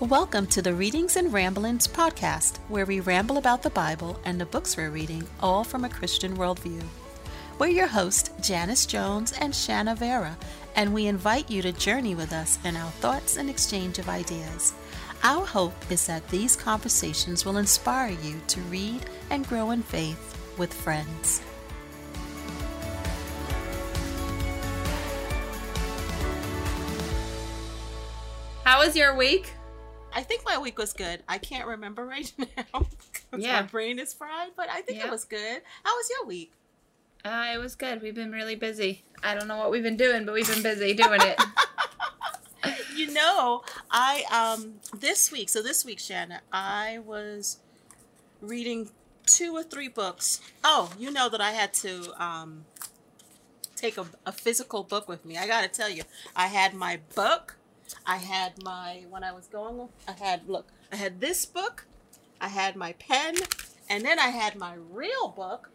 Welcome to the Readings and Ramblings podcast, where we ramble about the Bible and the books we're reading, all from a Christian worldview. We're your hosts, Janice Jones and Shanna Vera, and we invite you to journey with us in our thoughts and exchange of ideas. Our hope is that these conversations will inspire you to read and grow in faith with friends. How was your week? I think my week was good. I can't remember right now Yeah. my brain is fried, but I think Yeah. it was good. How was your week? Uh, it was good. We've been really busy. I don't know what we've been doing, but we've been busy doing it. You know, I um this week, so this week, Shanna, I was reading two or three books. Oh, you know that I had to um take a, a physical book with me. I got to tell you, I had my book. I had my when I was going. I had look. I had this book. I had my pen, and then I had my real book.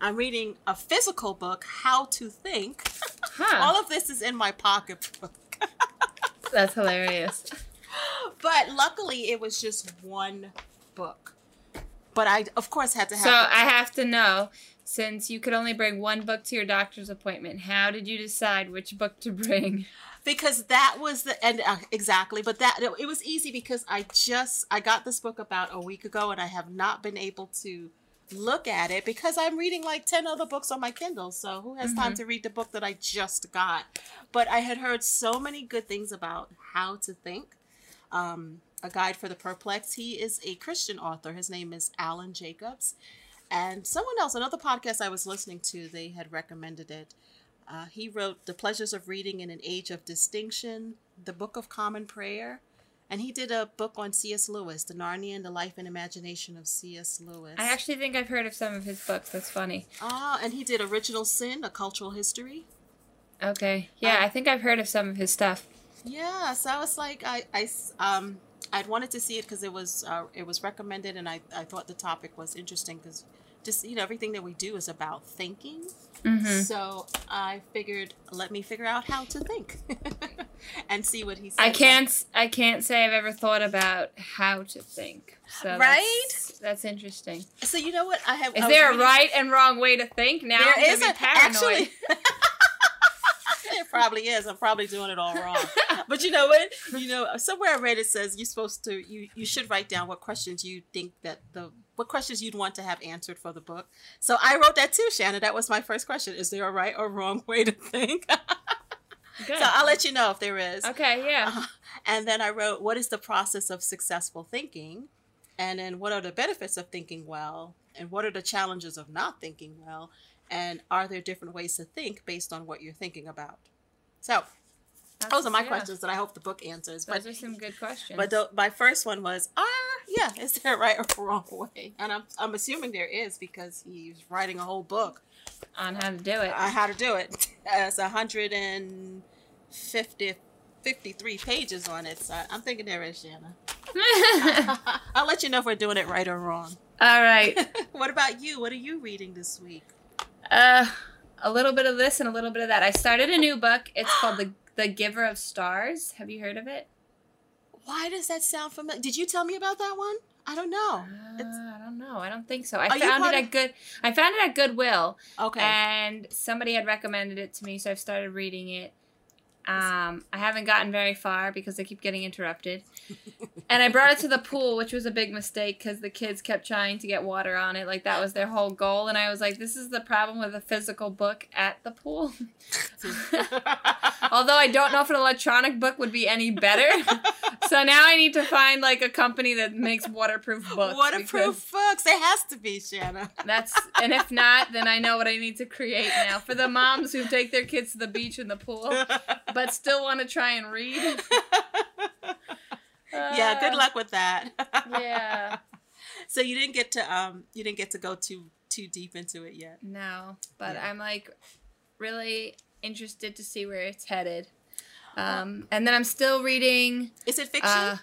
I'm reading a physical book, How to Think. Huh. All of this is in my pocketbook. That's hilarious. But luckily, it was just one book. But I, of course, had to have. So I have to know, since you could only bring one book to your doctor's appointment, how did you decide which book to bring? Because that was the and uh, exactly. But that it was easy because I just I got this book about a week ago, and I have not been able to look at it because I'm reading like 10 other books on my Kindle. So who has time to read the book that I just got? But I had heard so many good things about how to think. Um, a guide for the perplexed. He is a Christian author. His name is Alan Jacobs. And someone else, another podcast I was listening to, they had recommended it. Uh, he wrote The Pleasures of Reading in an Age of Distraction, The Book of Common Prayer, and he did a book on C.S. Lewis, The Narnia and the Life and Imagination of C.S. Lewis. I actually think I've heard of some of his books. That's funny. Ah, and he did Original Sin, A Cultural History. Okay. Yeah, I think I've heard of some of his stuff. Yeah, so I was like, I, I s- um, I'd wanted to see it because it was, uh, it was recommended, and I, I thought the topic was interesting because just you know everything that we do is about thinking. Mm-hmm. So I figured, let me figure out how to think, and see what he says. I can't. I can't say I've ever thought about how to think. So Right? That's, that's interesting. So you know what I have? Is I there a right and wrong way to think? Now I'm is a, paranoid. actually. it probably is. I'm probably doing it all wrong. But you know what? You know, somewhere I read it says you're supposed to you you should write down what questions you think that the what questions you'd want to have answered for the book. So I wrote that too, Shannon. That was my first question. Is there a right or wrong way to think? Good. so I'll let you know if there is. okay. Yeah. Uh, and then I wrote, What is the process of successful thinking? And then, what are the benefits of thinking well? And what are the challenges of not thinking well? And are there different ways to think based on what you're thinking about? So, those are my yeah. questions that I hope the book answers. But, Those are some good questions. but the, my first one was, ah, yeah, is there a right or wrong way? And I'm, I'm assuming there is because he's writing a whole book on how to do it. on how to do it. It's 150, 53 pages on it. So I'm thinking there is, Shanna. I'll let you know if we're doing it right or wrong. All right. what about you? What are you reading this week? Uh, a little bit of this and a little bit of that. I started a new book. It's called the The Giver of Stars. Have you heard of it? Why does that sound familiar? Did you tell me about that one? I don't know. Uh, I don't know. I don't think so. I found it at of- good. I found it at Goodwill, okay. and somebody had recommended it to me, so I've started reading it. Um, I haven't gotten very far because I keep getting interrupted. and I brought it to the pool, which was a big mistake because the kids kept trying to get water on it. Like that was their whole goal. And I was like, this is the problem with a physical book at the pool. Although I don't know if an electronic book would be any better. so now I need to find like a company that makes waterproof books. Waterproof books. It has to be, Shanna. That's and if not, then I know what I need to create now for the moms who take their kids to the beach and the pool, but still want to try and read. yeah, good Uh, luck with that. Yeah. So you didn't get to um you didn't get to go too too deep into it yet. No, but Yeah. I'm like really interested to see where it's headed. Um, and then I'm still reading. Is it fiction? Uh,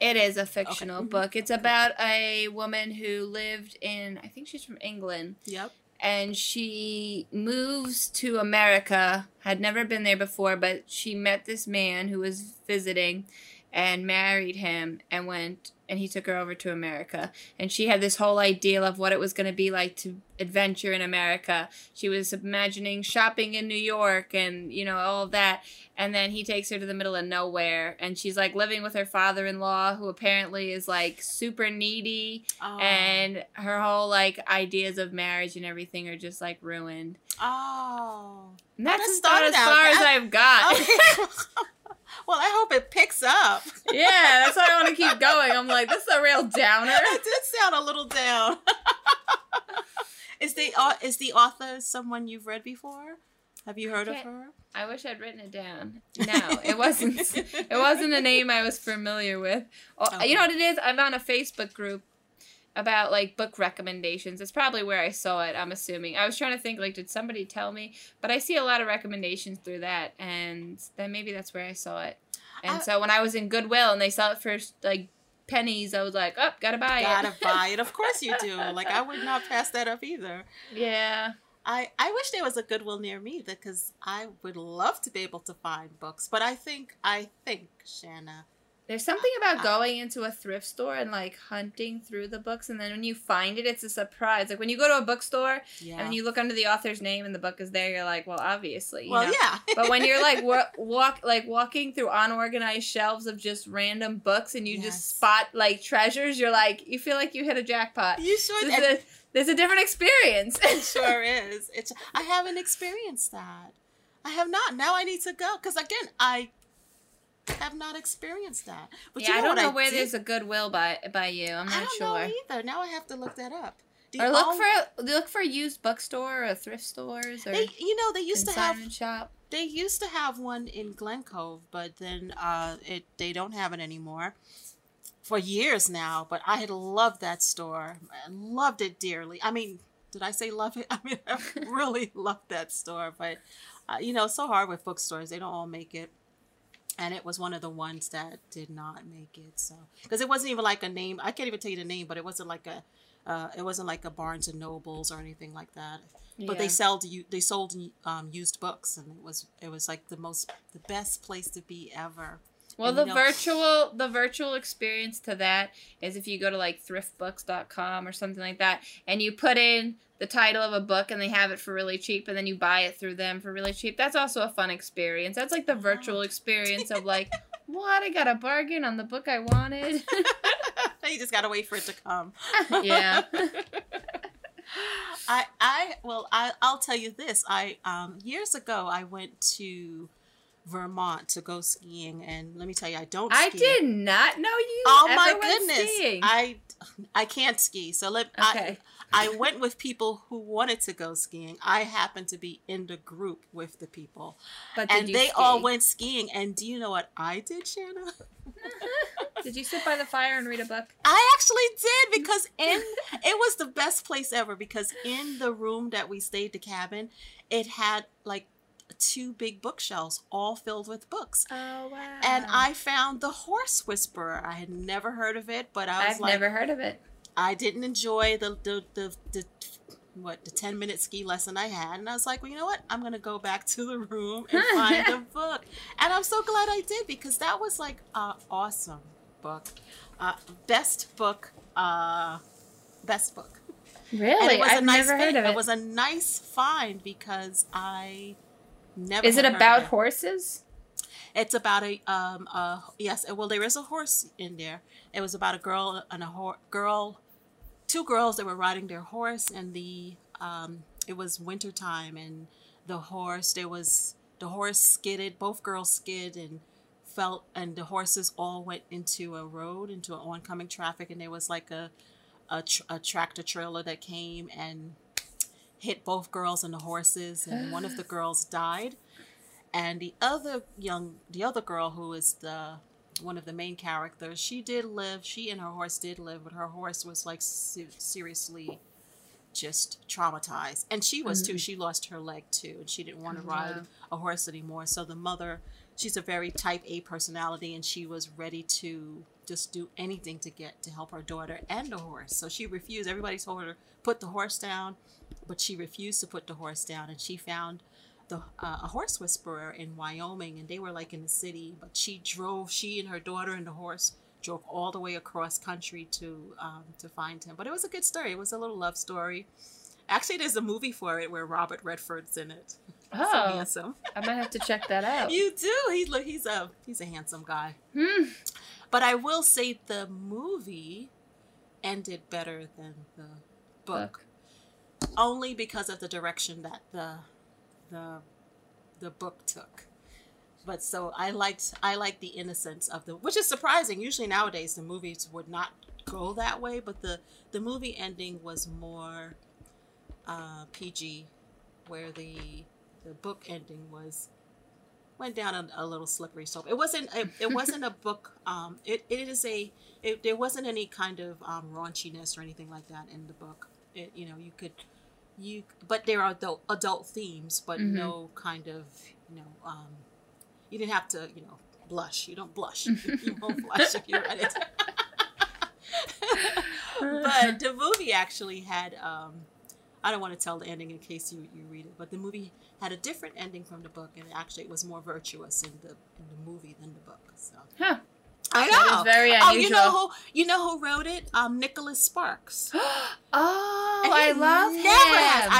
it is a fictional Mhm. book. It's about a woman who lived in, I think she's from England, yep. And she moves to America. Had never been there before, but she met this man who was visiting, and married him and went and he took her over to America. And she had this whole idea of what it was going to be like to adventure in America. She was imagining shopping in New York and, you know, all of that. And then he takes her to the middle of nowhere and she's like living with her father in law, who apparently is like super needy. Oh. And her whole like ideas of marriage and everything are just like ruined. oh. And that's that about as out far as. I've got. well, I hope it picks up. yeah, that's why I want to keep going. I'm like, this is a real downer. It did sound a little down. is the au- is the author someone you've read before? Have you heard of her? I wish I'd written it down. No, it wasn't. it wasn't a name I was familiar with. Oh, Okay. You know what it is? I'm on a Facebook group about like book recommendations. It's probably where I saw it. I'm assuming. I was trying to think like, did somebody tell me? But I see a lot of recommendations through that, and then maybe that's where I saw it. And I- so when I was in Goodwill and they sell it for like pennies, I was like, oh, gotta buy it. Gotta buy it. Of course you do. Like I would not pass that up either. yeah. I, I wish there was a Goodwill near me because I would love to be able to find books. But I think I think Shanna. There's something about Uh, going into a thrift store and like hunting through the books, and then when you find it, it's a surprise. Like when you go to a bookstore Yeah. and you look under the author's name and the book is there, you're like, well, obviously. You well, know? yeah. But when you're like wa- walk like walking through unorganized shelves of just random books and you Yes. just spot like treasures, you're like, you feel like you hit a jackpot. you should. There's a, there's a different experience. it sure is. It's. I haven't experienced that. I have not. Now I need to go because again, I have not experienced that. But yeah, you know I don't know I where did? there's a Goodwill by by you. I'm I not don't sure. know either. Now I have to look that up. The Or look only- for look for used bookstore or thrift stores or They, you know, they used to have shop. they used to have one in Glen Cove, but then uh, it they don't have it anymore for years now. But I had loved that store. I loved it dearly. I mean, did I say love it? I mean, I really loved that store. But uh, you know, it's so hard with bookstores; they don't all make it. And it was one of the ones that did not make it. So because it wasn't even like a name, I can't even tell you the name, but it wasn't like a. Uh, it wasn't like a Barnes and Nobles or anything like that but they sold you they sold um, used books and it was it was like the most the best place to be ever Well, And, the know- virtual the virtual experience to that is if you go to like thriftbooks.com or something like that and you put in the title of a book and they have it for really cheap and then you buy it through them for really cheap. That's also a fun experience. That's like the virtual experience of like what I got a bargain on the book I wanted. you just gotta wait for it to come yeah. i i well i i'll tell you this i um years ago i went to vermont to go skiing and let me tell you i don't I ski. did not know you oh my goodness skiing. i i can't ski so let Okay. I, I went with people who wanted to go skiing. I happened to be in the group with the people. but and they all went skiing. And do you know what I did, Shanna? Did you sit by the fire and read a book? I actually did because in it was the best place ever because in the room that we stayed, the cabin, it had like two big bookshelves all filled with books. Oh wow. And I found the Horse Whisperer. I had never heard of it, but I was I've like, never heard of it. I didn't enjoy the the, the the what the ten minute ski lesson I had, and I was like, well, you know what? I'm gonna go back to the room and find the book, and I'm so glad I did because that was like a awesome book, uh, best book, uh, best book. And Really? it was I've a nice never heard of it. It was a nice find because I never. Is it had heard of about it. horses? It's about a um uh yes well there is a horse in there. It was about a girl and a ho- girl, two girls that were riding their horse and the um it was winter time and the horse there was the horse skidded both girls skid and felt and the horses all went into a road into oncoming traffic and there was like a a, tr- a tractor trailer that came and hit both girls and the horses and one of the girls died. And the other young the other girl who is the one of the main characters she did live she and her horse did live but her horse was like se- seriously just traumatized. And she was too mm-hmm. she lost her leg too and she didn't want to Oh, ride a horse anymore. So the mother she's a very type a personality and she was ready to just do anything to get to help her daughter and the horse. So she refused. Everybody told her put the horse down but she refused to put the horse down and she found the uh, a horse whisperer in Wyoming, and they were like in the city, but she drove. She and her daughter and the horse drove all the way across country to um, to find him. But it was a good story. It was a little love story. Actually, there's a movie for it where Robert Redford's in it. so Oh, handsome. I might have to check that out. You do. He. He's a he's a handsome guy. Hmm. But I will say the movie ended better than the book, only because of the direction that the the the book took. But so I liked I liked the innocence of the which is surprising. Usually nowadays the movies would not go that way, but the the movie ending was more uh, PG, where the the book ending was went down a, a little slippery slope. It wasn't it, it wasn't a book. Um, it, it is a it, there wasn't any kind of um, raunchiness or anything like that in the book. It, you know you could you but there are adult adult themes, but Mhm. no kind of you know um, you didn't have to you know blush. You don't blush. you won't blush if you read it. but the movie actually had um, I don't want to tell the ending in case you, you read it, but the movie had a different ending from the book, and actually it was more virtuous in the in the movie than the book. So Huh. I know. is very oh, you know who you know who wrote it? Um, Nicholas Sparks. oh, And I love him.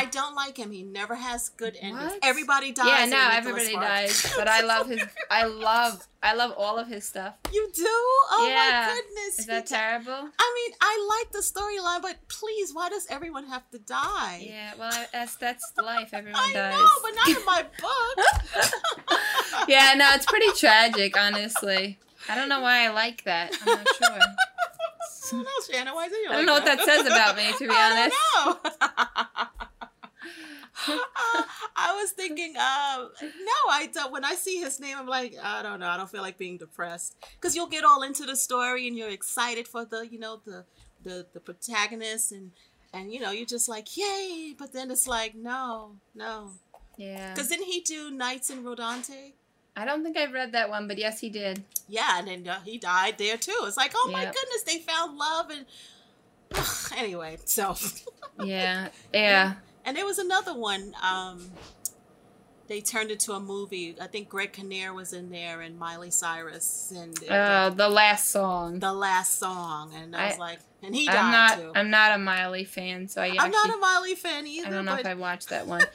Has, I don't like him. He never has good endings. What? Everybody dies. yeah, no, everybody Sparks. dies, but I love his. I love, I love all of his stuff. You do? Oh Yeah. my goodness! Is that He- terrible? I mean, I like the storyline, but please, why does everyone have to die? Yeah, well, I- that's that's life. Everyone I dies. know, but not in my book. yeah, no, it's pretty tragic, honestly. I don't know why I like that. I'm not sure. I don't know, Shannon. Why do you I don't like know what that says about me, to be honest. I don't know. I was thinking, uh, no, I don't. When I see his name, I'm like, I don't know. I don't feel like being depressed because you'll get all into the story and you're excited for the, you know, the the the protagonist and and you know you're just like, yay! But then it's like, no, no, Yeah. because didn't he do Nights in Rodanthe? I don't think I've read that one, but yes, he did. Yeah, and then uh, he died there too. It's like, oh my goodness, they found love and. anyway, so Yeah. Yeah. And there was another one. Um, they turned into a movie. I think Greg Kinnear was in there and Miley Cyrus and uh, the last song. the last song. And I was I- like, and he died I'm not. too. I'm not a Miley fan, so I actually. I'm not a Miley fan either. I don't know but if I watched that one.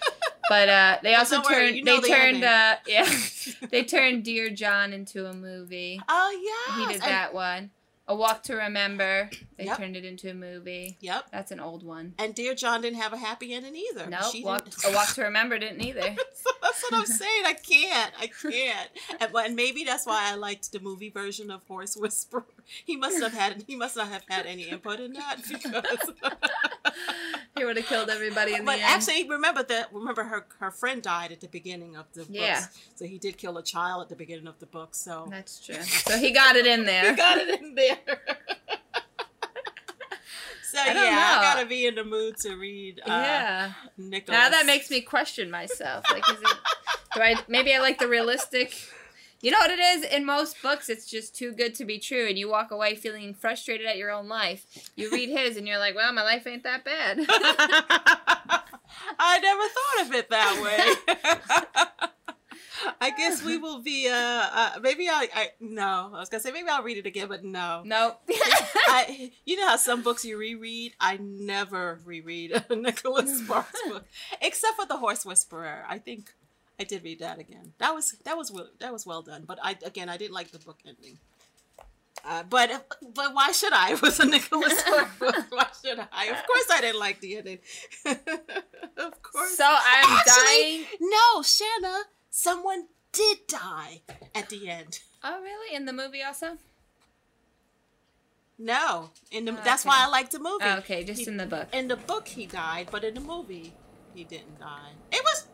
But uh, they also don't turned. you know they the turned. Uh, yeah. they turned Dear John into a movie. oh yeah, He did that one. A Walk to Remember. They Yep. turned it into a movie. Yep. That's an old one. And Dear John didn't have a happy ending either. No, walk, A Walk to Remember didn't either. so that's what I'm saying. I can't. I can't. And, and maybe that's why I liked the movie version of Horse Whisperer. He must have had. He must not have had any input in that because. he would have killed everybody in but the end. actually, remember that. Remember her. Her friend died at the beginning of the books. Yeah. So he did kill a child at the beginning of the book. So That's true. So he got it in there. he got it in there. so I yeah, know. I gotta be in the mood to read. Uh, yeah. Nicholas. Now that makes me question myself. Like, is it? Do I? Maybe I like the realistic. You know what it is? In most books, it's just too good to be true, and you walk away feeling frustrated at your own life. You read his, and you're like, "Well, my life ain't that bad." I never thought of it that way. I guess we will be. Uh, uh maybe I. I no. I was gonna say maybe I'll read it again, but no. nope. I. You know how some books you reread. I never reread a Nicholas Sparks book, except for the Horse Whisperer. I think I did read that again. That was that was well, that was well done. But I again I didn't like the book ending. Uh, but but why should I? It was a Nicholas Sparks book. Why should I? Of course I didn't like the ending. of course. so I'm Actually- dying. No, Shanna, someone did die at the end. Oh, really? In the movie also? No, in the Oh, that's okay. why I like the movie. Oh, okay, just He- in the book. In the book, he died, but in the movie, he didn't die. It was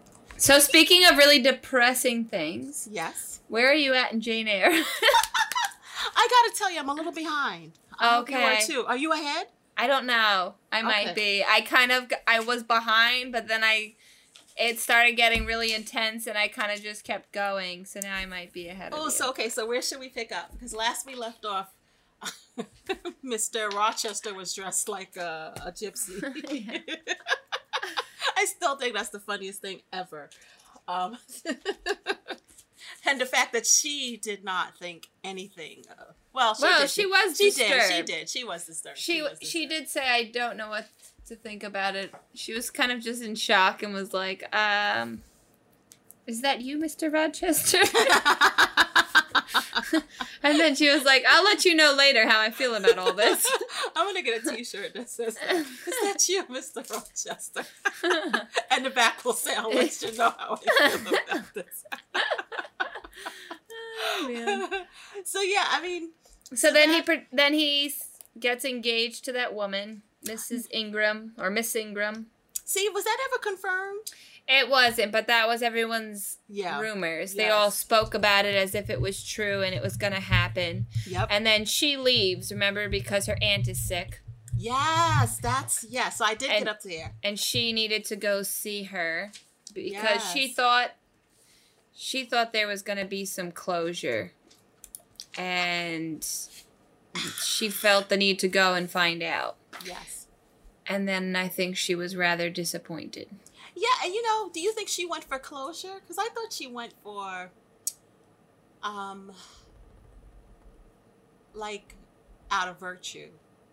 So speaking of really depressing things, yes. where are you at in Jane Eyre? I gotta tell you, I'm a little behind. I hope you are Okay. too. Are you ahead? I don't know. I Okay. might be. I kind of I was behind, but then I it started getting really intense and I kind of just kept going. So now I might be ahead of Oh, so okay. So where should we pick up? Because last we left off, Mr. Rochester was dressed like a, a gypsy. I still think that's the funniest thing ever. Um, and the fact that she did not think anything of. Well, she well, did. she was she disturbed. did. She did. She was disturbed. She was she did say I don't know what to think about it. She was kind of just in shock and was like, um, "Is that you, Mr. Rochester?" and then she was like, "I'll let you know later how I feel about all this." I'm gonna get a T-shirt that says that. Is that you, Mr. Rochester? and the back will say, "I'll let you know how I feel about this." Oh, man. so yeah, I mean, So, So then he pre- then he gets engaged to that woman, Mrs. Ingram or Miss Ingram. see, was that ever confirmed? It wasn't, but that was everyone's Yeah. rumors. They all spoke about it as if it was true and it was going to happen. Yep. And then she leaves, remember, because her aunt is sick yes, that's yeah. So I did And- get up there. and she needed to go see her because she thought she thought there was going to be some closure. And she felt the need to go and find out. Yes. And then I think she was rather disappointed. Yeah, and you know, do you think she went for closure? Because I thought she went for, um, like, out of virtue.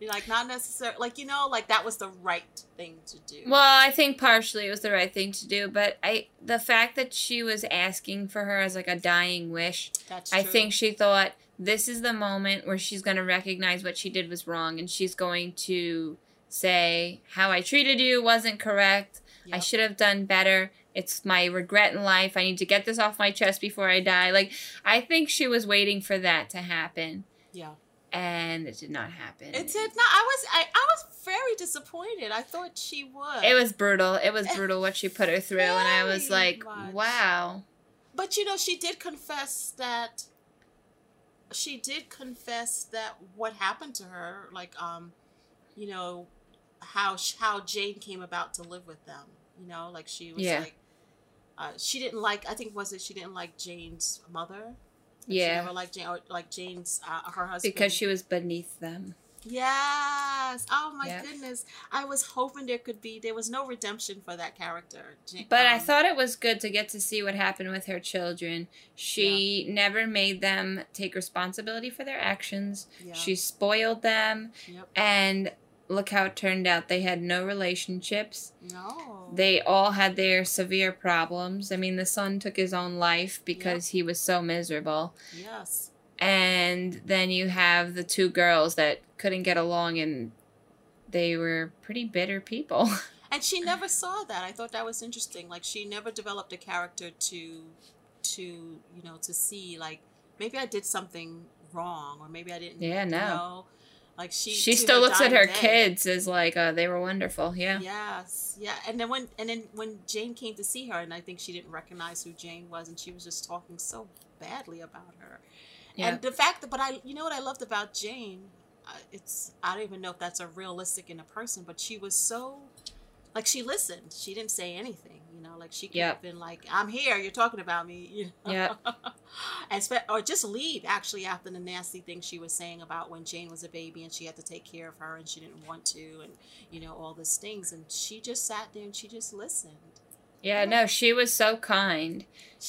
Like not necessarily, like you know, like that was the right thing to do. Well, I think partially it was the right thing to do, but I the fact that she was asking for her as like a dying wish, That's true. I think she thought this is the moment where she's going to recognize what she did was wrong and she's going to say how I treated you wasn't correct. I should have done better. It's my regret in life. I need to get this off my chest before I die. Like I think she was waiting for that to happen Yeah, and it did not happen. it did not. I was, I, I was very disappointed. I thought she would. It was brutal. It was brutal what she put her through, and I was like, much. "Wow." But you know, she did confess that she did confess that what happened to her, like um, you know, how how Jane came about to live with them. You know, like she was Yeah. like, uh, she didn't like. I think was it she didn't like Jane's mother. She Yeah, never liked Jane, or like Jane's uh, her husband because she was beneath them. Yes. Oh my goodness. I was hoping there could be. There was no redemption for that character. But I um, thought it was good to get to see what happened with her children. She never made them take responsibility for their actions. Yeah. She spoiled them, Yep. and look how it turned out. They had no relationships. No. They all had their severe problems. I mean, the son took his own life because he was so miserable. Yes. and then you have the two girls that couldn't get along and they were pretty bitter people And she never saw that. I thought that was interesting. Like she never developed a character to to, you know, to see like maybe I did something wrong or maybe I didn't Yeah, no. know. Like she she still looks at her day- kids as like uh, they were wonderful yeah Yes, yeah, and then when and then when Jane came to see her, and I think she didn't recognize who Jane was, and she was just talking so badly about her. Yeah. And the fact that, but I, you know what I loved about Jane, uh, it's I don't even know if that's a realistic in a person, but she was so, like she listened. She didn't say anything, you know, like she could Yep. have been like, "I'm here, you're talking about me," you know. Yep. and spe- or just leave actually after the nasty thing she was saying about when Jane was a baby and she had to take care of her and she didn't want to, and you know all these things, and she just sat there and she just listened. yeah no she was so kind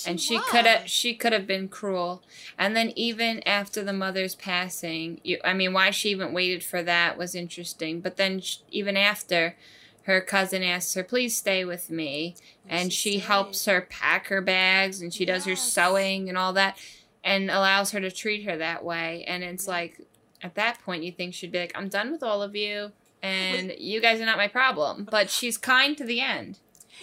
and she could have she could have been cruel and then even after the mother's passing you i mean why she even waited for that was interesting but then sh- even after her cousin asks her please stay with me. And she, stayed. helps her pack her bags and she does her sewing and all that and allows her to treat her that way. And it's like at that point you think she'd be like i'm done with all of you and you guys are not my problem. But she's kind to the end.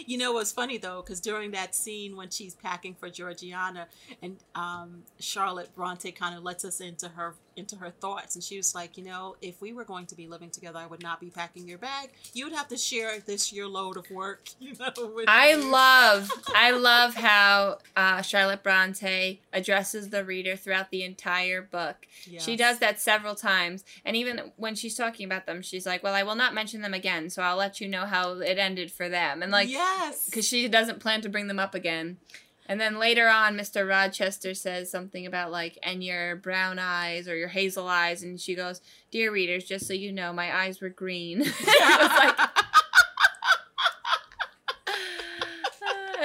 You know what's funny though, because during that scene when she's packing for Georgiana, and um, Charlotte Bronte kind of lets us into her into her thoughts, and she was like, you know, if we were going to be living together, I would not be packing your bag. You would have to share this your load of work. You know. With I me." love, I love how uh, Charlotte Bronte addresses the reader throughout the entire book. She does that several times, and even when she's talking about them, she's like, "Well, I will not mention them again, so I'll let you know how it ended for them." And like, yes, because she doesn't plan to bring them up again. And then later on, Mr. Rochester says something about like, and your brown eyes or your hazel eyes, and she goes, "Dear readers, just so you know, my eyes were green." I was like,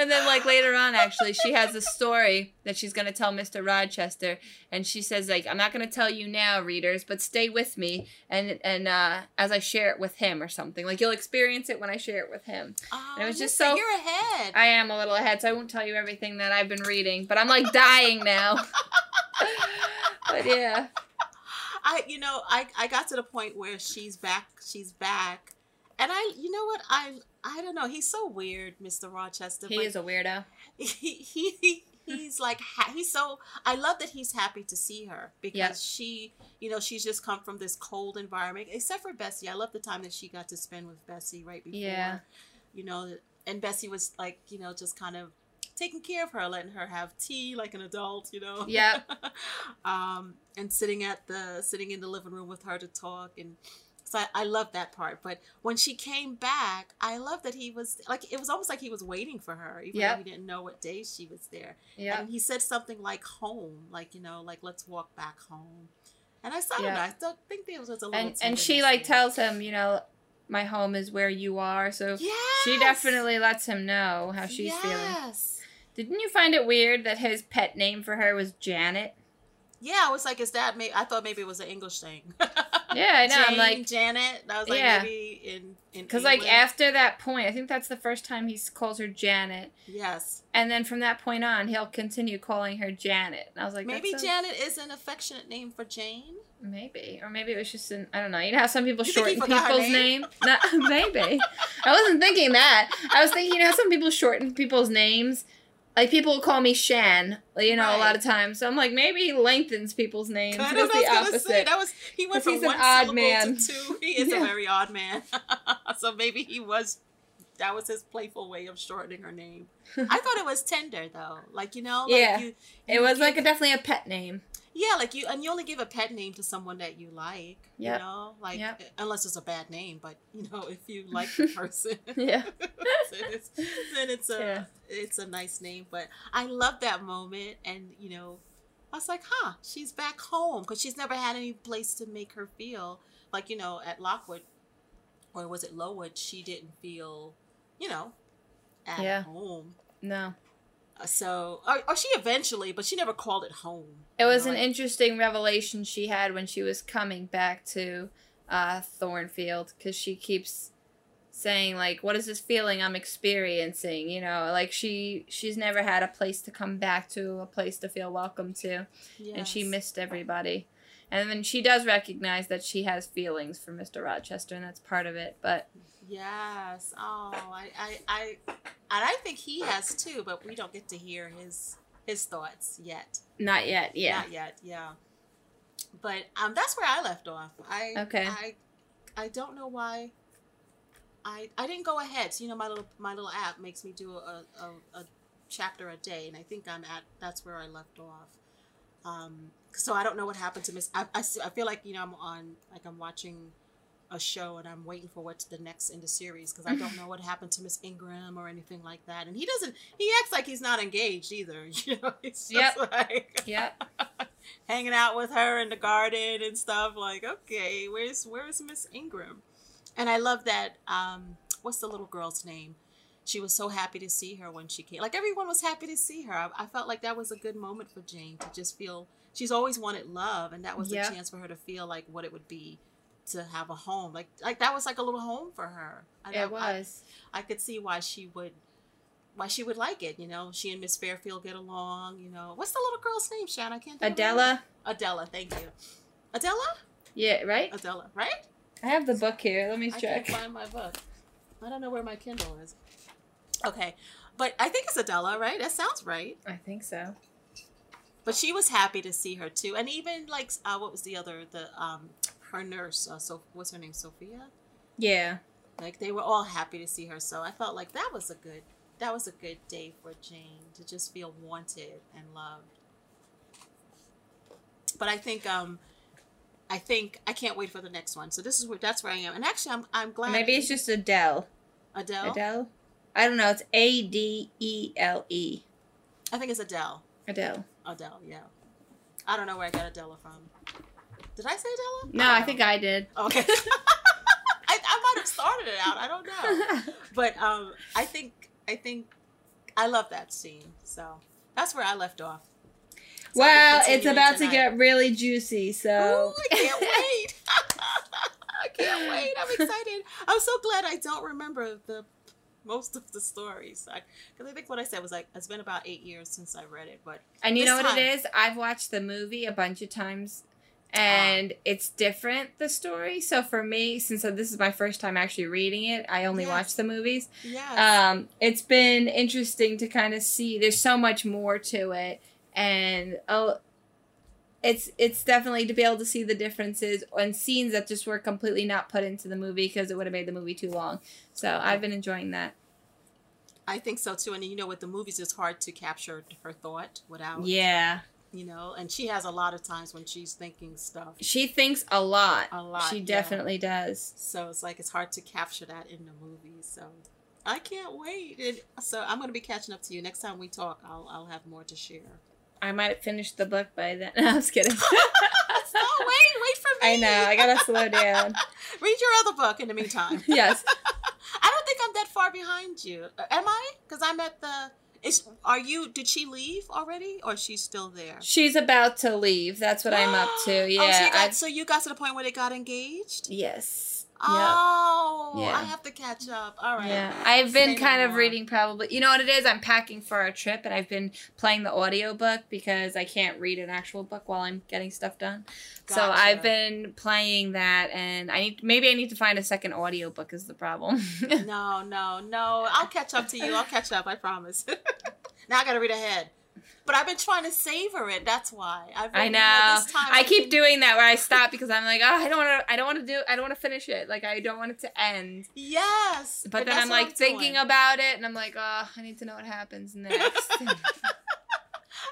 and then like later on, actually, she has a story that she's gonna tell Mr. Rochester, and she says like, "I'm not gonna tell you now, readers, but stay with me, and and uh, as I share it with him or something, like you'll experience it when I share it with him." Oh, it was just so- You're ahead. I am a little ahead, so I won't tell you everything that I've been reading, but I'm like dying now. but yeah, I you know I I got to the point where she's back she's back, and I you know what I I don't know he's so weird Mr. Rochester. he is a weirdo. he, he he's like ha- he's so I love that he's happy to see her because Yeah. she you know she's just come from this cold environment except for Bessie. I love the time that she got to spend with Bessie right before. Yeah. You know, and Bessie was like you know just kind of taking care of her, letting her have tea like an adult, you know. Yeah. um, and sitting at the sitting in the living room with her to talk and I, I love that part. But when she came back, I love that he was like it was almost like he was waiting for her, even Yep. though he didn't know what day she was there. Yeah. And he said something like home, like, you know, like let's walk back home. And I saw Yeah. I still think there was a little And and she like tells him, you know, my home is where you are. So Yes! she definitely lets him know how she's feeling. yes. Didn't you find it weird that his pet name for her was Janet? Yeah, I was like, is that maybe? I thought maybe it was an English thing. Yeah, I know. I'm like, Janet. I was like, Yeah. maybe in because like after that point, I think that's the first time he calls her Janet, yes, and then from that point on, he'll continue calling her Janet. And I was like, maybe that's so- Janet is an affectionate name for Jane. Maybe, or maybe it was just an I don't know. You know how some people You shorten people's name? name? Maybe. I wasn't thinking that. I was thinking, you know, how some people shorten people's names. Like people will call me Shan, you know, a lot of times. So I'm like, maybe he lengthens people's names. Kind of, I the opposite. say that was he went from he's an one odd man. to two. He is Yeah. a very odd man. so maybe he was. That was his playful way of shortening her name. I thought it was tender though, like you know, like Yeah. you, it you was like a, definitely a pet name. Yeah, like you, and you only give a pet name to someone that you like, you know, like Yep. unless it's a bad name, but you know, if you like the person, Yeah. then it's then it's a Yeah. it's a nice name. But I love that moment, and you know, I was like, huh, she's back home because she's never had any place to make her feel like you know at Lockwood, or was it Lowood? She didn't feel, you know, at Yeah. home. No. So, or, or she eventually, but she never called it home. It was know, an interesting revelation she had when she was coming back to uh, Thornfield because she keeps saying like, "What is this feeling I'm experiencing?" You know, like she she's never had a place to come back to, a place to feel welcome to, and she missed everybody. And then she does recognize that she has feelings for Mr. Rochester, and that's part of it. But Yes. Oh, I, I, I, and I think he has too, but we don't get to hear his his thoughts yet. not yet. Yeah. Not yet. Yeah. But um, that's where I left off. I Okay. I, I don't know why. I I didn't go ahead. So you know, my little my little app makes me do a a, a chapter a day, and I think I'm at that's where I left off. Um, so I don't know what happened to Miss. I I feel like you know I'm on like I'm watching a show and I'm waiting for what's the next in the series because I don't know what happened to Miss Ingram or anything like that. And he doesn't. He acts like he's not engaged either. You know, it's just Yep. like Yep. hanging out with her in the garden and stuff. Like, okay, where's where's Miss Ingram? And I love that. Um, what's the little girl's name? She was so happy to see her when she came. Like everyone was happy to see her. I, I felt like that was a good moment for Jane to just feel. She's always wanted love, and that was Yeah. a chance for her to feel like what it would be to have a home. Like like that was like a little home for her. I- It was. I, I could see why she would. Why she would like it, you know. She and Miss Fairfield get along, you know. What's the little girl's name, Shan? I can't. think of her name. Adela. Adela, thank you. Adela? Yeah. Right. Adela, right? I have the book here. Let me I check. can't find my book. I don't know where my Kindle is. Okay, but I think it's Adela, right? That sounds right. I think so. But she was happy to see her too, and even like, uh, what was the other? The um, her nurse. Uh, so what's her name? Sophia. Yeah. Like they were all happy to see her, so I felt like that was a good. That was a good day for Jane to just feel wanted and loved. But I think um, I think I can't wait for the next one. So this is where that's where I am, and actually I'm I'm glad. Maybe it's just Adele. Adele. Adele? I don't know. It's A D E L E. I think it's Adele. Adele. Adele, yeah. I don't know where I got Adela from. Did I say Adela? No, I think I did. Okay. I, I might have started it out. I don't know. But um, I think I think I love that scene. So that's where I left off. So well, it's about to get really juicy, so Ooh, I can't wait. I can't wait. I'm excited. I'm so glad I don't remember the most of the stories. Because I, think what I said was like, it's been about eight years since I read it. But And you know what time- it is? I've watched the movie a bunch of times and it's different the story. So for me, since this is my first time actually reading it, I only Yes. watch the movies. yes. Um it's been interesting to kind of see there's so much more to it and oh it's it's definitely to be able to see the differences and scenes that just were completely not put into the movie because it would have made the movie too long. So I've been enjoying that. I think so too. And you know, with the movies, it's hard to capture her thought without, Yeah. You know, and she has a lot of times when she's thinking stuff. She thinks a lot. A lot, She yeah. definitely does. So it's like it's hard to capture that in the movie. So I can't wait. And so I'm going to be catching up to you next time we talk. I'll I'll have more to share. I might have finished the book by then. No, I was kidding. oh wait, wait for me. I know. I gotta slow down. Read your other book in the meantime. Yes. I don't think I'm that far behind you. Am I? Because I'm at the. Is are you? Did she leave already, or she's still there? She's about to leave. That's what I'm up to. Yeah. Oh, so you, got, so you got to the point where they got engaged. yes. Oh, Yeah. I have to catch up. All right. Yeah. I've been Say no kind of reading probably. You know what it is? I'm packing for a trip and I've been playing the audiobook because I can't read an actual book while I'm getting stuff done. So I've been playing that and I need maybe I need to find a second audiobook is the problem. No, no, no. I'll catch up to you. I'll catch up. I promise. now I got to read ahead. But I've been trying to savor it. That's why. I've been, I know. this time I I've keep doing that where I stop because I'm like, oh, I don't want to. I don't want to do. I don't want to finish it. Like I don't want it to end. Yes. But then I'm like thinking doing. about it, and I'm like, oh, I need to know what happens next.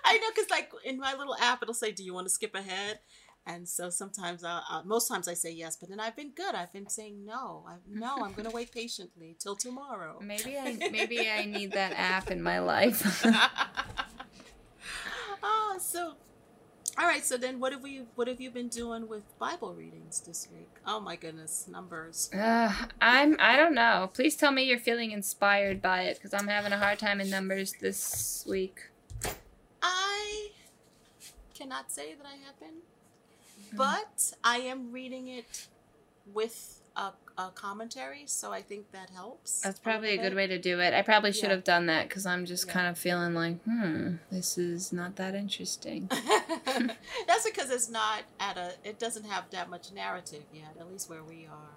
I know, because like in my little app, it'll say, "Do you want to skip ahead?" And so sometimes, I, I, most times I say yes, but then I've been good. I've been saying no. I, no, I'm going to wait patiently till tomorrow. maybe I maybe I need that app in my life. oh, so all right. So then, what have we? What have you been doing with Bible readings this week? Oh my goodness, numbers. uh, I'm. I don't know. Please tell me you're feeling inspired by it because I'm having a hard time in numbers this week. I cannot say that I have been, Mm-hmm. but I am reading it with a, a commentary, so I think that helps. That's probably a little good way to do it. I probably should Yeah. have done that because I'm just Yeah. kind of feeling like, hmm, this is not that interesting. That's because it's not at a. It doesn't have that much narrative yet. At least where we are.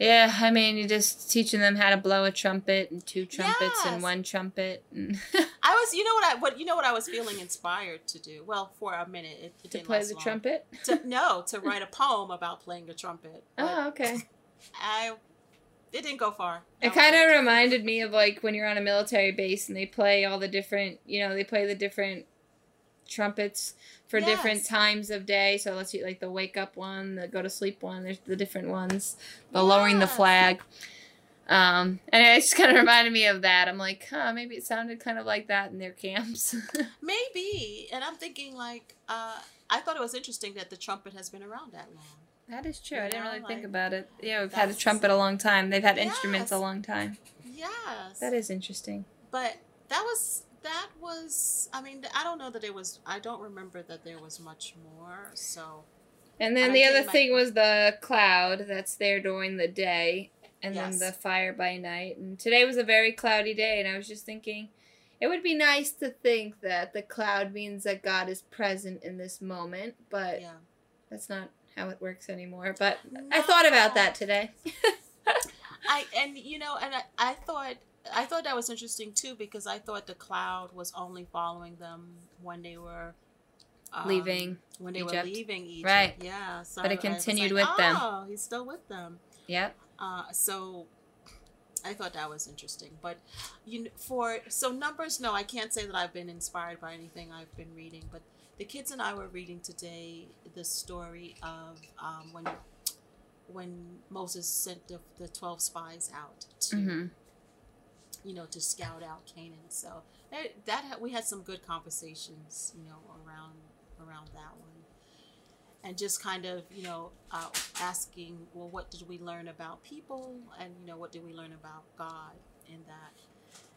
Yeah, I mean, you're just teaching them how to blow a trumpet and two trumpets Yes. and one trumpet. And I was. You know what I. What you know what I was feeling inspired to do. Well, for a minute, it, it to didn't play the long. trumpet. To, no, to write a poem about playing the trumpet. But Oh, okay. I. It didn't go far. It kind of reminded me of like when you're on a military base and they play all the different, you know, they play the different trumpets for different times of day. So let's see, like the wake up one, the go to sleep one. There's the different ones. The lowering the flag. Um, and it just kind of reminded me of that. I'm like, huh, maybe it sounded kind of like that in their camps. Maybe, and I'm thinking like. uh I thought it was interesting that the trumpet has been around that long. That is true. You I didn't know, really think about it. Yeah, we've had a trumpet a long time. They've had instruments a long time. Yes. That is interesting. but that was that was i mean i don't know that it was i don't remember that there was much more so And then the other thing was the cloud that's there during the day, and Yes. then the fire by night. And today was a very cloudy day, and I was just thinking, it would be nice to think that the cloud means that God is present in this moment, but yeah that's not how it works anymore. But I thought about that today. i and you know and I, I thought i thought that was interesting too because i thought the cloud was only following them when they were um, Leaving when they Egypt. were leaving Egypt. Right. Yeah. So But it continued like, with them. Oh, he's still with them. yep. Uh, so I thought that was interesting. But you for so numbers, no, I can't say that I've been inspired by anything I've been reading. But the kids and I were reading today the story of um, when when Moses sent the, the twelve spies out to hmm you know to scout out Canaan. So that, that we had some good conversations, you know, around around that one, and just kind of you know uh, asking, well, what did we learn about people, and you know, what did we learn about God in that,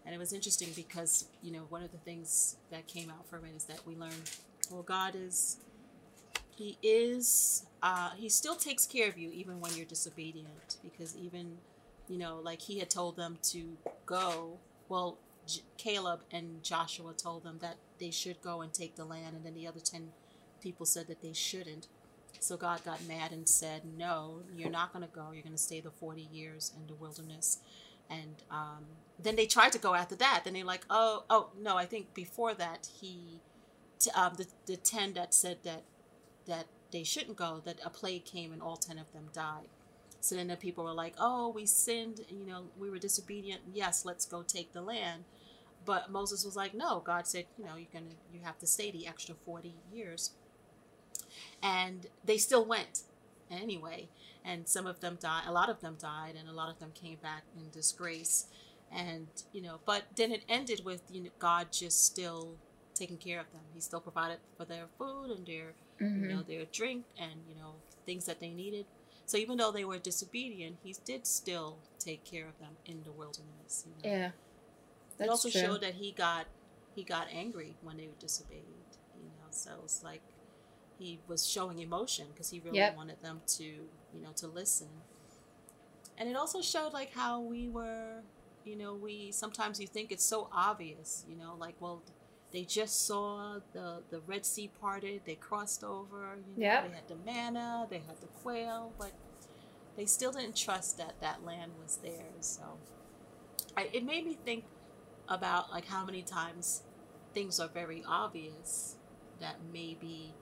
And it was interesting because, you know, one of the things that came out from it is that we learned, well, God is, He is, uh, He still takes care of you even when you're disobedient. Because even, you know, like He had told them to go, well, J- Caleb and Joshua told them that they should go and take the land, and then the other 10 people said that they shouldn't. So God got mad and said, No, you're not going to go. You're going to stay the 40 years in the wilderness. And um, then they tried to go after that. Then they're like, Oh, oh, no, I think before that, he, um, the, the 10 that said that, that they shouldn't go, that a plague came and all 10 of them died. So then the people were like, Oh, we sinned, you know, we were disobedient. Yes, let's go take the land. But Moses was like, No, God said, you know, you're gonna you have to stay the extra 40 years and they still went anyway and some of them died a lot of them died and a lot of them came back in disgrace and you know but then it ended with you know god just still taking care of them he still provided for their food and their Mhm. you know their drink and you know things that they needed so even though they were disobedient he did still take care of them in the wilderness you know? Yeah. it also true. showed that he got he got angry when they were disobeyed you know so it's like he was showing emotion because he really Yep. wanted them to you know to listen and it also showed like how we were you know we sometimes you think it's so obvious you know like well they just saw the the red sea parted they crossed over you know Yep. they had the manna they had the quail but they still didn't trust that that land was theirs so I, it made me think about like how many times things are very obvious that maybe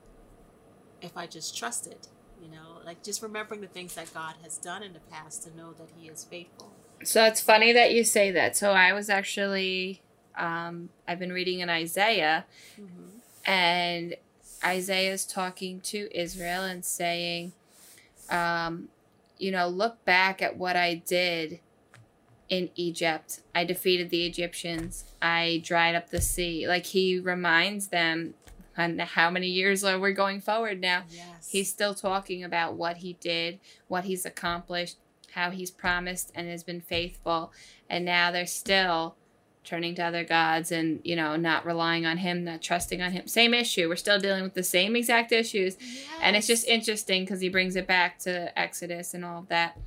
if I just trust it, you know, like just remembering the things that God has done in the past to know that He is faithful. So it's funny that you say that. So I was actually, um, I've been reading in Isaiah, Mm-hmm. and Isaiah's talking to Israel and saying, um, you know, look back at what I did in Egypt. I defeated the Egyptians. I dried up the sea. Like he reminds them, and how many years are we going forward now? Yes. He's still talking about what he did, what he's accomplished, how he's promised and has been faithful. And now they're still turning to other gods and, you know, not relying on him, not trusting on him. Same issue. We're still dealing with the same exact issues. And it's just interesting because he brings it back to Exodus and all of that.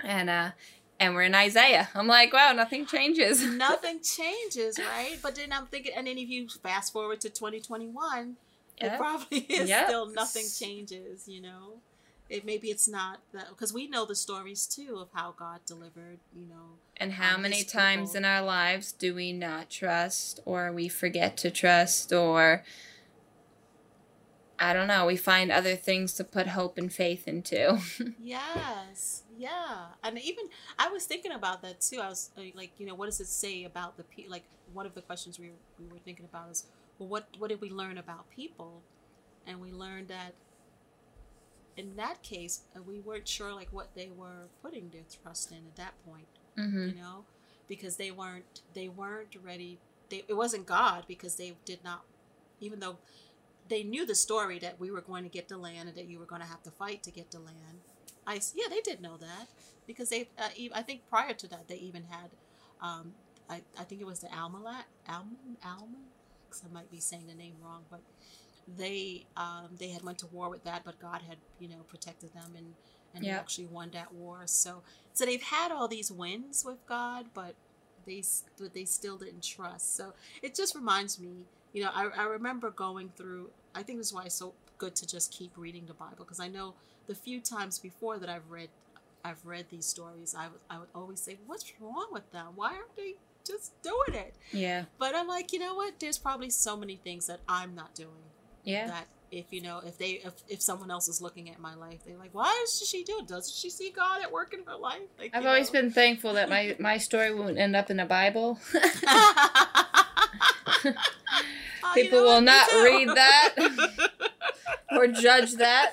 And, uh, and we're in Isaiah. I'm like, wow, nothing changes. nothing changes, right? But then I'm thinking, and then if you fast forward to 2021, Yeah. it probably is Yep. still nothing changes, you know. It maybe it's not that because we know the stories too of how God delivered, you know. And how um, many times people. in our lives do we not trust or we forget to trust or I don't know, we find other things to put hope and faith into. Yes, yeah, and even I was thinking about that too. I was uh, like, you know, what does it say about the people? Like one of the questions we were, we were thinking about is, well, what what did we learn about people? And we learned that in that case, uh, we weren't sure like what they were putting their trust in at that point. hmm You know, because they weren't they weren't ready. They, it wasn't God because they did not, even though they knew the story that we were going to get the land and that you were going to have to fight to get the land. I yeah, they did know that because they. Uh, I think prior to that, they even had. Um, I, I think it was the Almalat Alman Alman. I might be saying the name wrong, but they um, they had went to war with that, but God had you know protected them and and actually won that war. So so they've had all these wins with God, but they but they still didn't trust. So it just reminds me, you know, I, I remember going through. I think this is why it's so good to just keep reading the Bible because I know the few times before that I've read I've read these stories, I would I would always say, "What's wrong with them? Why aren't they just doing it?" Yeah. But I'm like, you know what? There's probably so many things that I'm not doing Yeah. that if you know if they if, if someone else is looking at my life they're like why does she do it doesn't she see god at work in her life like, I've always know. been thankful that my, my story won't end up in the Bible. Oh, People will not read that. or judge that.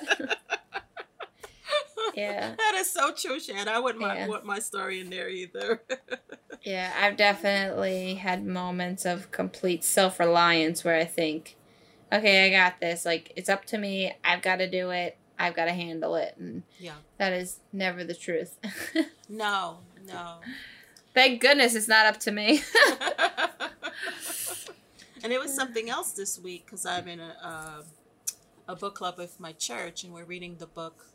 yeah. that is so true Shan. i wouldn't Yeah. want, want my story in there either Yeah, I've definitely had moments of complete self reliance where I think, okay, I got this. Like, it's up to me. I've got to do it. I've got to handle it. And yeah that is never the truth. no no Thank goodness it's not up to me. and it was something else this week because I'm in a uh, a book club with my church, and we're reading the book.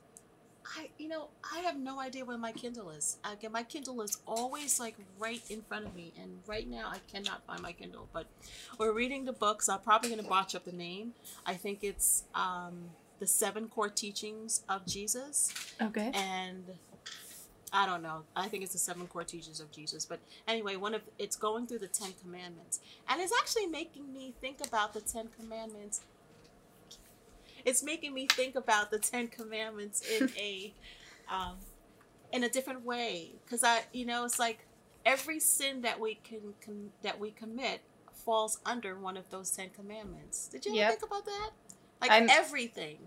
I, you know, I have no idea where my Kindle is. Again, my Kindle is always like right in front of me, and right now I cannot find my Kindle. But we're reading the books. I'm probably going to botch up the name. I think it's um, the Seven Core Teachings of Jesus. Okay. And I don't know. I think it's the seven core teachings of Jesus. But anyway, one of it's going through the Ten Commandments, and it's actually making me think about the Ten Commandments. It's making me think about the Ten Commandments in a, um, in a different way. Because I, you know, it's like every sin that we can, can that we commit falls under one of those Ten Commandments. Did you ever Yep. think about that? Like I'm- everything.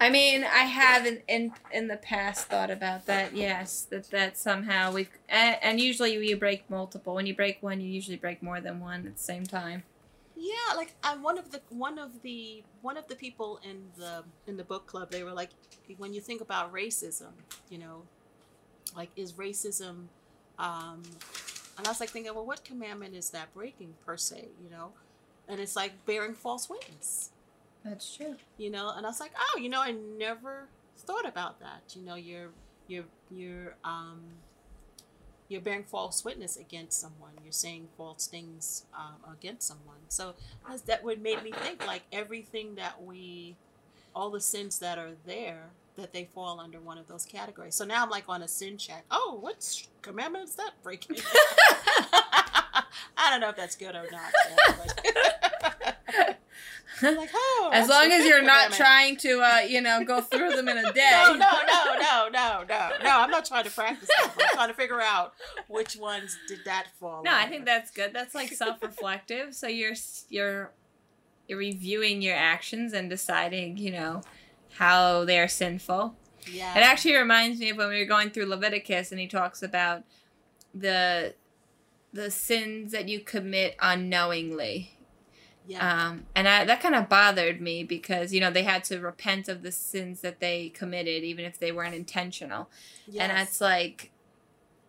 I mean, I have in, in in the past thought about that. Yes, that that somehow we and, and usually you break multiple. When you break one, you usually break more than one at the same time. Yeah, like I one of the one of the one of the people in the in the book club, they were like, when you think about racism, you know, like is racism, um, and I was like thinking, well, what commandment is that breaking per se, you know? And it's like bearing false witness, That's true. you know. And I was like, oh, you know, I never thought about that. You know, you're you're you're um you're bearing false witness against someone. You're saying false things um, against someone. So that would make me think like everything that we, all the sins that are there, that they fall under one of those categories. So now I'm like on a sin check. Oh, what commandment is that breaking? I don't know if that's good or not. Yeah, but- I'm like, oh, as long as you're not trying to, uh, you know, go through them in a day. No, no, no, no, no, no, no. I'm not trying to practice them. I'm trying to figure out which ones did that fall. No, I think that's good. That's like self-reflective. so you're you're you're reviewing your actions and deciding, you know, how they're sinful. yeah. It actually reminds me of when we were going through Leviticus and he talks about the the sins that you commit unknowingly. Yeah. Um, and I, that kind of bothered me because you know they had to repent of the sins that they committed, even if they weren't intentional. And yes. it's like,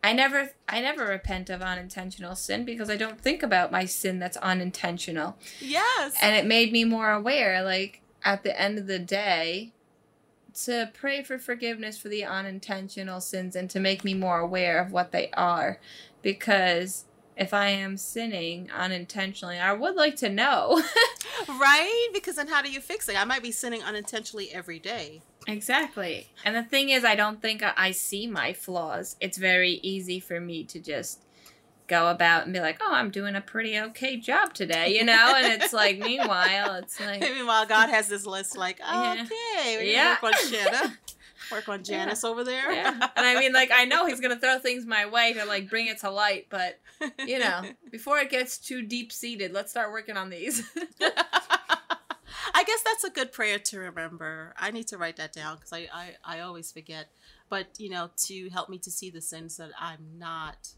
I never, I never repent of unintentional sin because I don't think about my sin that's unintentional. yes. And it made me more aware, like at the end of the day, to pray for forgiveness for the unintentional sins and to make me more aware of what they are, because if I am sinning unintentionally, I would like to know. right? Because then how do you fix it? I might be sinning unintentionally every day. Exactly. And the thing is, I don't think I- see my flaws. It's very easy for me to just go about and be like, oh, I'm doing a pretty okay job today, you know? And it's like, meanwhile, it's like, Meanwhile, God has this list like, Yeah. okay, Yeah. work on Shanna. Work on Janice over there. yeah. And I mean, like, I know he's going to throw things my way to, like, bring it to light, but, you know, before it gets too deep seated, let's start working on these. I guess that's a good prayer to remember. I need to write that down because I, I, I always forget. But you know, to help me to see the sins that I'm not,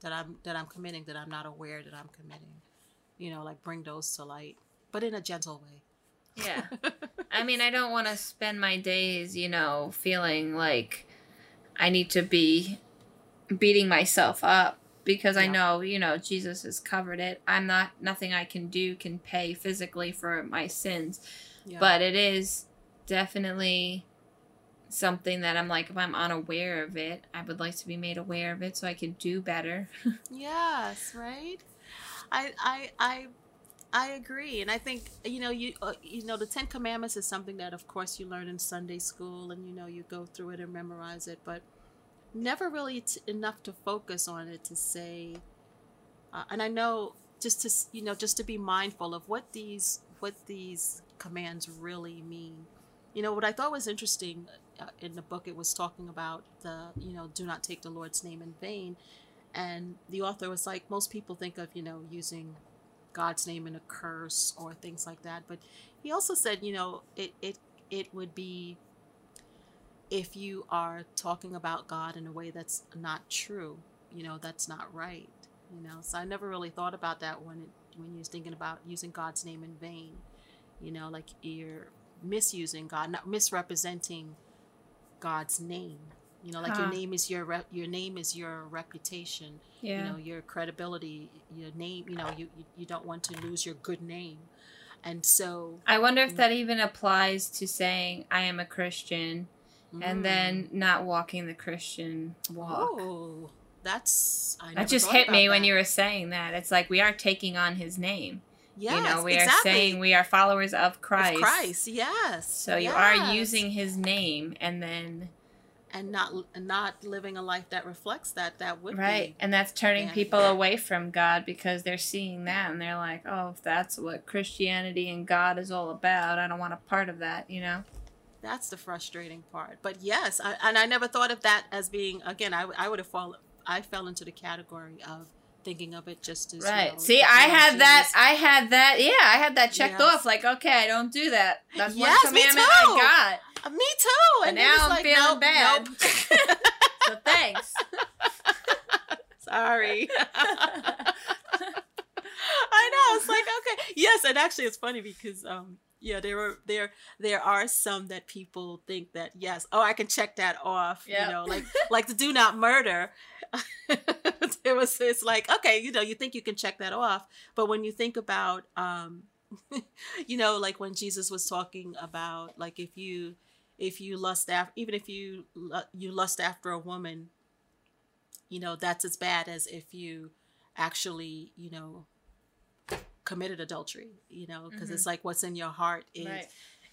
that I'm that I'm committing, that I'm not aware that I'm committing. You know, like bring those to light, but in a gentle way. Yeah. I mean, I don't want to spend my days, you know, feeling like I need to be beating myself up because I know, you know, Jesus has covered it. I'm not, nothing I can do can pay physically for my sins, Yeah. but it is definitely something that I'm like, if I'm unaware of it, I would like to be made aware of it so I can do better. Yes, right. I I I I agree, and I think you know you uh, you know the Ten Commandments is something that of course you learn in Sunday school, and you know you go through it and memorize it, but never really t- enough to focus on it to say. Uh, and I know just to you know just to be mindful of what these what these commands really mean. You know what I thought was interesting uh, in the book. It was talking about the you know do not take the Lord's name in vain and the author was like most people think of you know using god's name in a curse or things like that. But he also said you know it it it would be if you are talking about god in a way that's not true you know that's not right you know. So i never really thought about that when it when you're thinking about using god's name in vain you know like you're misusing god not misrepresenting god's name You know, like Huh. your name is your rep, your name is your reputation. Yeah. You know, your credibility, your name. You know, you you, you don't want to lose your good name, and so I wonder if that even applies to saying I am a Christian and mm. then not walking the Christian walk. oh, that's I that just hit me about when you were saying that. It's like we are taking on his name. Yes, you know, we exactly. are saying we are followers of Of Christ. Christ, yes. So you are using his name and then and not not living a life that reflects that. That would right, be and that's turning Yeah. people away from God because they're seeing that and they're like, "Oh, if that's what Christianity and God is all about, I don't want a part of that," you know? that's the frustrating part. But yes, I, and I never thought of that as being again. I, I would have fallen. I fell into the category of thinking of it just as you Right. know, See, I had that. I had that. Yeah, I had that checked Yes. off. Like, okay, I don't do that. That's one Yes, me commandment too. I Uh, me too. But And now I'm like, feeling nope, bad. nope. So thanks. Sorry. I know. It's like okay, yes, and actually, it's funny because um, yeah, there are there there are some that people think that yes, oh, I can check that off. Yep. You know, like like the do not murder. it was it's like okay, you know, you think you can check that off, but when you think about um, you know, like when Jesus was talking about like if you if you lust after even if you you lust after a woman you know that's as bad as if you actually you know committed adultery you know because it's mm-hmm. like what's in your heart is Right.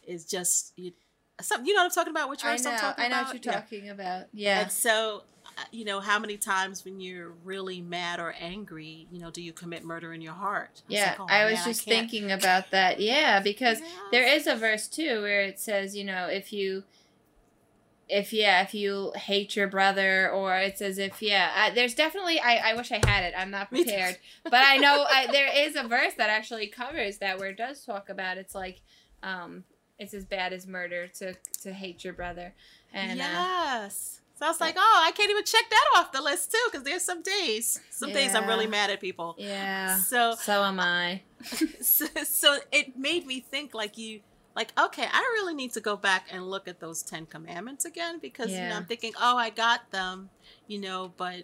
is just you, some, you know what i'm talking about which I know. i'm talking I know about what you're Yeah. talking about. Yeah. and so you know how many times when you're really mad or angry you know do you commit murder in your heart It's Yeah, like, oh, I was man, just can't- thinking about that. Yeah, because there is a verse too where it says, you know, if you, if yeah, if you hate your brother, or it says if yeah, I, there's definitely. I, I wish I had it. I'm not prepared, but I know I, there is a verse that actually covers that where it does talk about. It's like, um, it's as bad as murder to to hate your brother, and uh, yes. So I was like, oh, I can't even check that off the list too, because there's some days, some days I'm really mad at people. yeah, So, so am I. so, so it made me think like you, like, okay, I really need to go back and look at those Ten Commandments again because you know I'm thinking, oh, I got them, you know, but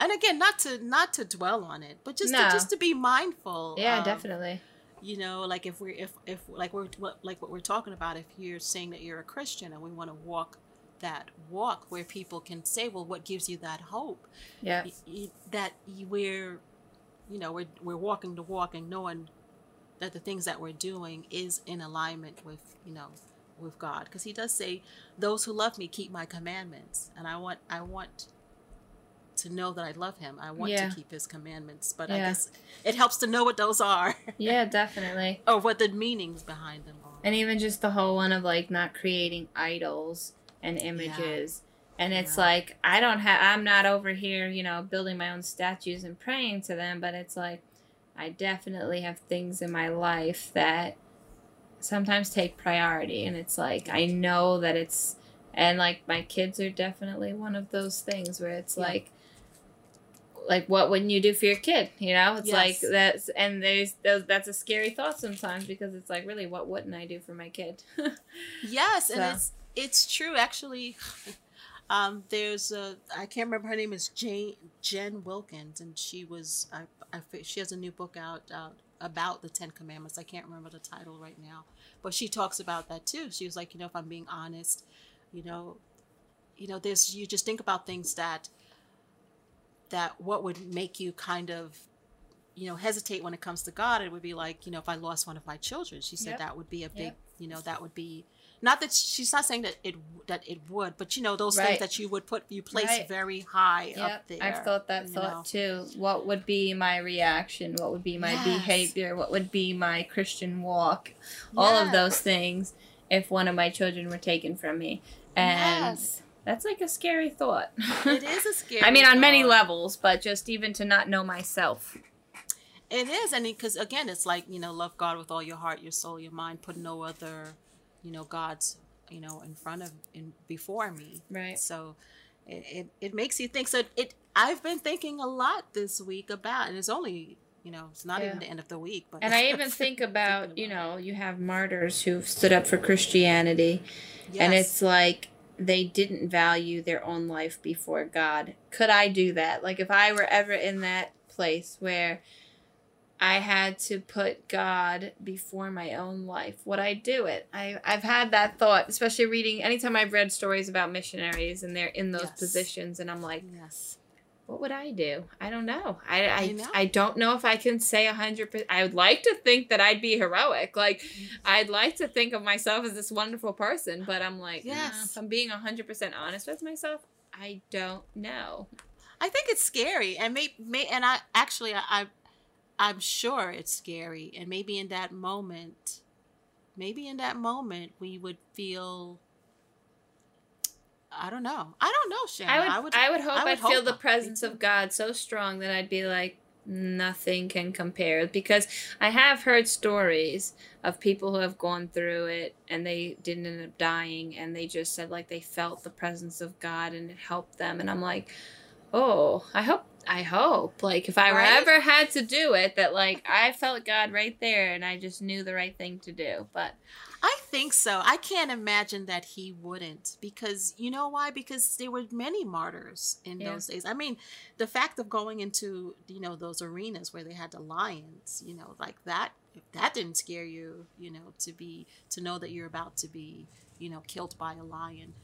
and again, not to not to dwell on it, but just No. to, just to be mindful. Yeah, of, definitely. You know, like if we're if if like we're like what we're talking about, if you're saying that you're a Christian and we want to walk that walk where people can say, well, what gives you that hope? Yeah, that we're you know we're we're walking the walk and knowing that the things that we're doing is in alignment with you know with God. Because he does say those who love me keep my commandments. And I want I want to know that I love him. I want Yeah. to keep his commandments. But I guess it helps to know what those are. Yeah, definitely. or what the meanings behind them are. And even just the whole one of like not creating idols and images. And it's Yeah. like I don't have I'm not over here, you know, building my own statues and praying to them, but it's like I definitely have things in my life that sometimes take priority and it's like I know that it's and like my kids are definitely one of those things where it's Yeah. like like what wouldn't you do for your kid you know it's like that's and there's, that's a scary thought sometimes because it's like really what wouldn't i do for my kid Yes, and So. it's it's true actually. Um, there's a I can't remember her name is Jane Jen Wilkins, and she was I, I she has a new book out uh, about the Ten Commandments. I can't remember the title right now, but she talks about that too. She was like, you know, if I'm being honest, you know, you know, there's you just think about things that that what would make you kind of you know hesitate when it comes to god it would be like you know if i lost one of my children she said Yep. that would be a big Yep. you know that would be not that she's not saying that it that it would but you know those Right. things that you would put you place Right. very high Yep, up there I've thought that thought know. too. What would be my reaction? What would be my Yes. behavior? What would be my Christian walk? All of those things if one of my children were taken from me. And Yes. that's like a scary thought. it is a scary I mean, on many levels, but just even to not know myself. It is, and because again, it's like you know, love God with all your heart, your soul, your mind. Put no other, you know, gods, you know, in front of, in before me. Right. So, it it, it makes you think. So it, I've been thinking a lot this week about, and it's only, you know, it's not Yeah. even the end of the week, but And I even think about, you know, you have martyrs who've stood up for Christianity. And it's like they didn't value their own life before God. Could I do that? Like if I were ever in that place where I had to put God before my own life, would I do it? I I've had that thought, especially reading anytime I've read stories about missionaries and they're in those Yes. positions and I'm like, Yes. what would I do? I don't know. I I, I know. I don't know if I can say a hundred percent. I would like to think that I'd be heroic. Like mm-hmm. I'd like to think of myself as this wonderful person, but I'm like, yes. Yes. if I'm being a hundred percent honest with myself, I don't know. I think it's scary, and may, may and I actually I, I I'm sure it's scary, and maybe in that moment, maybe in that moment we would feel. I don't know. I don't know, Shannon. I would, I would, hope I I would would feel the presence of. God so strong that I'd be like, nothing can compare. Because I have heard stories of people who have gone through it and they didn't end up dying, and they just said like they felt the presence of God and it helped them. And I'm like, oh, I hope. I hope, like, if I were Right? ever had to do it, that like I felt God right there, and I just knew the right thing to do. But I think so. I can't imagine that he wouldn't because you know why? Because there were many martyrs in Yeah. those days. I mean, the fact of going into you know those arenas where they had the lions, you know, like that. That didn't scare you, you know, to be to know that you're about to be, you know, killed by a lion.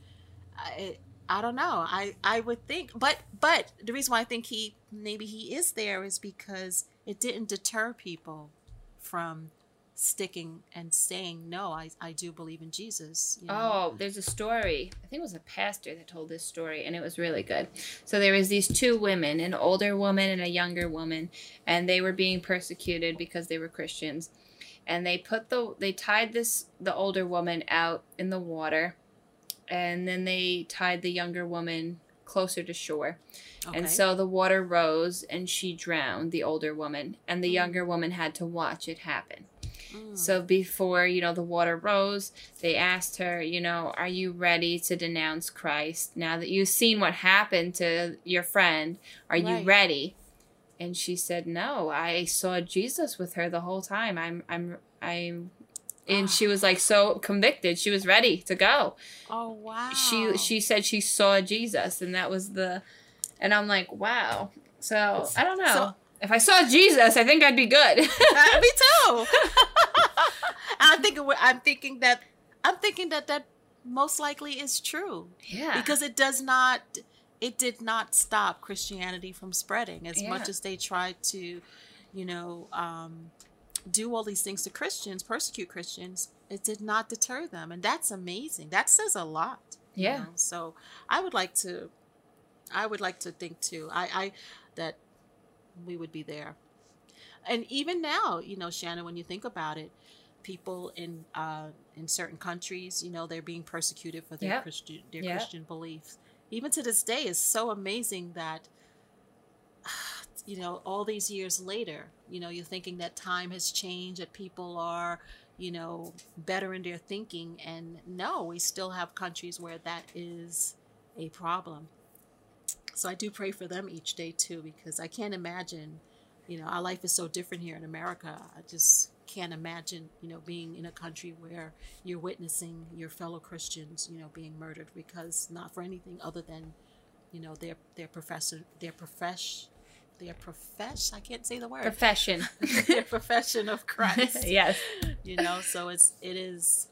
I I don't know. I I would think, but but the reason why I think he maybe he is there is because it didn't deter people from sticking and saying no i i do believe in jesus you know? Oh, there's a story. I think it was a pastor that told this story, and it was really good. So there was these two women, an older woman and a younger woman, and they were being persecuted because they were Christians. And they put the they tied this the older woman out in the water, and then they tied the younger woman closer to shore. okay. And so the water rose and she drowned, the older woman, and the Mm. younger woman had to watch it happen. Mm. So before, you know, the water rose, they asked her, you know, are you ready to denounce Christ? Now that you've seen what happened to your friend, are you ready? And she said, "No, I saw Jesus with her the whole time. I'm I'm I'm and she was like so convicted. She was ready to go. oh wow She she said she saw Jesus and that was the and I'm like, "Wow." So, I don't know. So- if I saw Jesus, I think I'd be good. Uh, me too i'm thinking i'm thinking that i'm thinking that that most likely is true yeah. because it does not it did not stop christianity from spreading as Yeah. much as they tried to you know um, do all these things to christians persecute christians it did not deter them and that's amazing that says a lot you Yeah. know? so i would like to i would like to think too i i that we would be there and even now you know shannon when you think about it people in uh in certain countries you know they're being persecuted for their Yep. christian their Yep. christian beliefs even to this day is so amazing that you know all these years later you know you're thinking that time has changed that people are you know better in their thinking and no we still have countries where that is a problem. So i do pray for them each day too because i can't imagine you know our life is so different here in america. I just can't imagine you know being in a country where you're witnessing your fellow christians you know being murdered because not for anything other than you know their their professor their profesh their profession. I can't say the word Profession. their profession of christ yes. you know so it's it is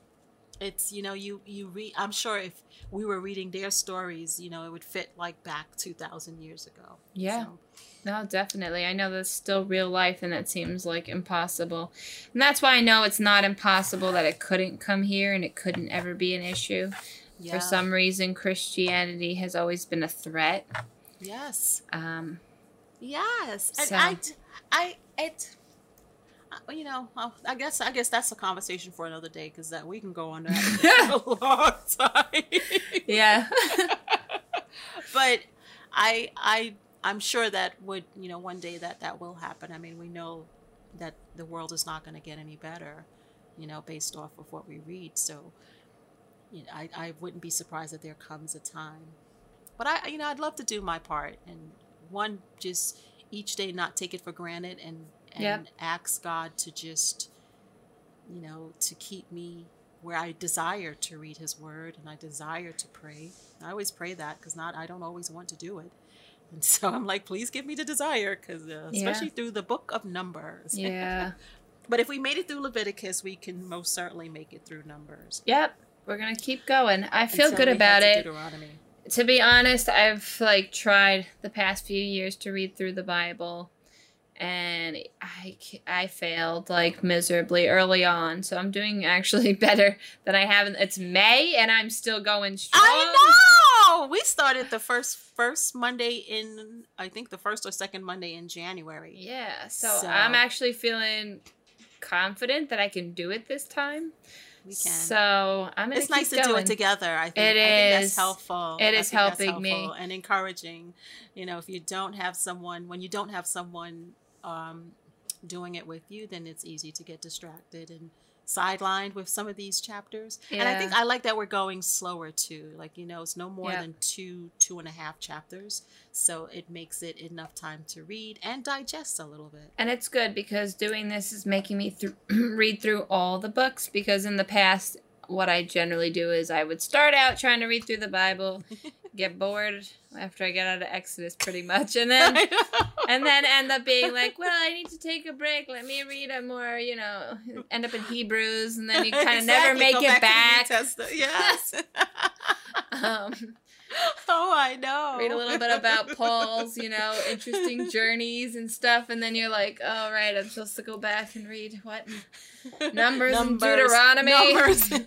it's you know you you read i'm sure if we were reading their stories you know it would fit like back 2000 years ago Yeah. So, No, definitely. I know that's still real life and it seems like impossible. And that's why I know it's not impossible that it couldn't come here and it couldn't ever be an issue. yeah For some reason, Christianity has always been a threat. yes Um, yes and So- i i it uh, you know, I guess I guess that's a conversation for another day because that we can go on that for a long time. yeah. but I I I'm sure that would you know one day that that will happen. I mean, we know that the world is not going to get any better, you know, based off of what we read. So, you know, I I wouldn't be surprised that there comes a time. But I you know I'd love to do my part and one just each day not take it for granted and and Yep. ask God to just you know to keep me where I desire to read His Word and I desire to pray. I always pray that because not I don't always want to do it, and so I'm like, please give me the desire because uh, especially Yeah. through the Book of Numbers. Yeah. but if we made it through Leviticus, we can most certainly make it through Numbers. yep. We're gonna keep going. I feel until good about it. Deuteronomy. To be honest, I've like tried the past few years to read through the Bible, and I, I failed like miserably early on. So I'm doing actually better than I have. It's May, and I'm still going strong. I know. We started the first first Monday in I think the first or second Monday in January. Yeah, so, So- I'm actually feeling confident that I can do it this time. We can. So I'm gonna it's nice keep to do it together. I think, It I think that's helpful. It is is helping me. helpful and encouraging. You know, if you don't have someone, when you don't have someone um, doing it with you, then it's easy to get distracted and sidelined with some of these chapters. And I think I like that we're going slower too. Like you know, it's no more Yeah. than two, two and a half chapters, so it makes it enough time to read and digest a little bit. And it's good because doing this is making me thr read through all the books because in the past what I generally do is I would start out trying to read through the Bible, get bored after I get out of Exodus pretty much, and then and then end up being like, well, I need to take a break. Let me read a more, you know, end up in Hebrews, and then you kind of never make go it back back. to the New Testament. Yes. Um, oh, I know. read a little bit about Paul's, you know, interesting journeys and stuff, and then you're like, oh, right, I'm supposed to go back and read what? Numbers and Deuteronomy. Numbers.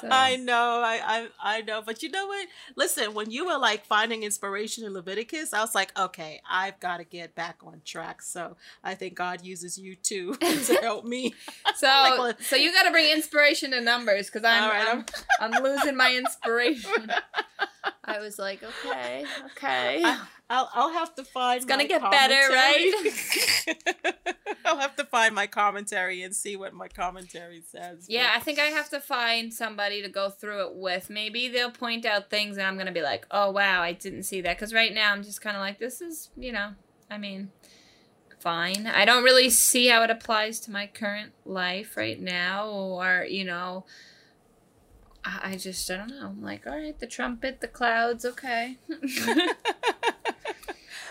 So- I know, I, I I know, but you know what? Listen, when you were like finding inspiration in Leviticus, I was like, okay, I've got to get back on track. So I think God uses you too to help me. So, Like, so you got to bring inspiration to numbers because I'm, right, I'm, I'm losing my inspiration. I was like, okay, okay. I'll I'll have to find. It's gonna get better, right? I'll have to find my commentary and see what my commentary says. Yeah, I think I have to find somebody to go through it with. Maybe they'll point out things and I'm going to be like, oh, wow, I didn't see that. Because right now I'm just kind of like, this is, you know, I mean, fine. I don't really see how it applies to my current life right now or, you know, I just, I don't know. I'm like, all right, the trumpet, the clouds, okay.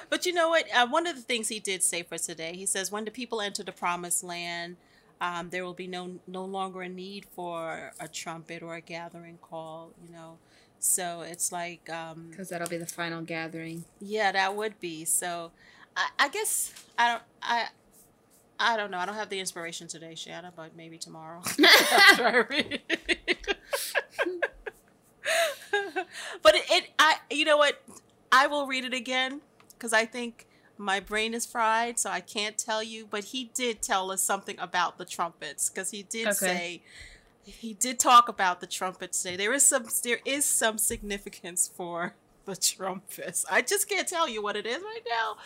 But you know what? Uh, one of the things he did say for today, he says, when the people enter the promised land, um, there will be no no longer a need for a trumpet or a gathering call. You know, so it's like, um, Because that'll be the final gathering. yeah, that would be. So, I, I guess I don't I. I don't know. I don't have the inspiration today, Shanna, but maybe tomorrow. After I read it. but it, it, I, you know what? I will read it again because I think my brain is fried, so I can't tell you. But he did tell us something about the trumpets because he did Okay. say he did talk about the trumpets today. There is some there is some significance for the trumpets. I just can't tell you what it is right now,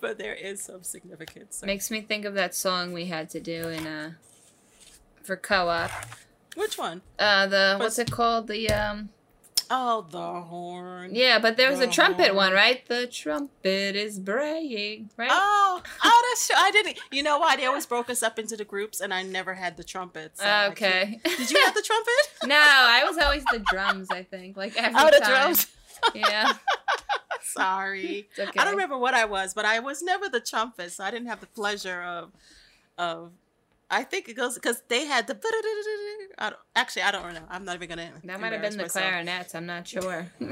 but there is some significance. So- Makes me think of that song we had to do in uh for co-op. Which one? Uh the What's- what's it called? The um Oh, the horn. Yeah, but there was a The trumpet one, right? The trumpet is braying, right? Oh, oh, that's true. I didn't. You know why they always broke us up into the groups, and I never had the trumpet. so okay. Did you have the trumpet? no, I was always the drums. I think like oh, every oh, the time. drums. Yeah, Sorry, okay. I don't remember what I was, but I was never the trumpet, so I didn't have the pleasure of, of. I think it goes because they had the. I don't, actually, I don't know. I'm not even gonna. That might have been the myself. clarinets. I'm not sure.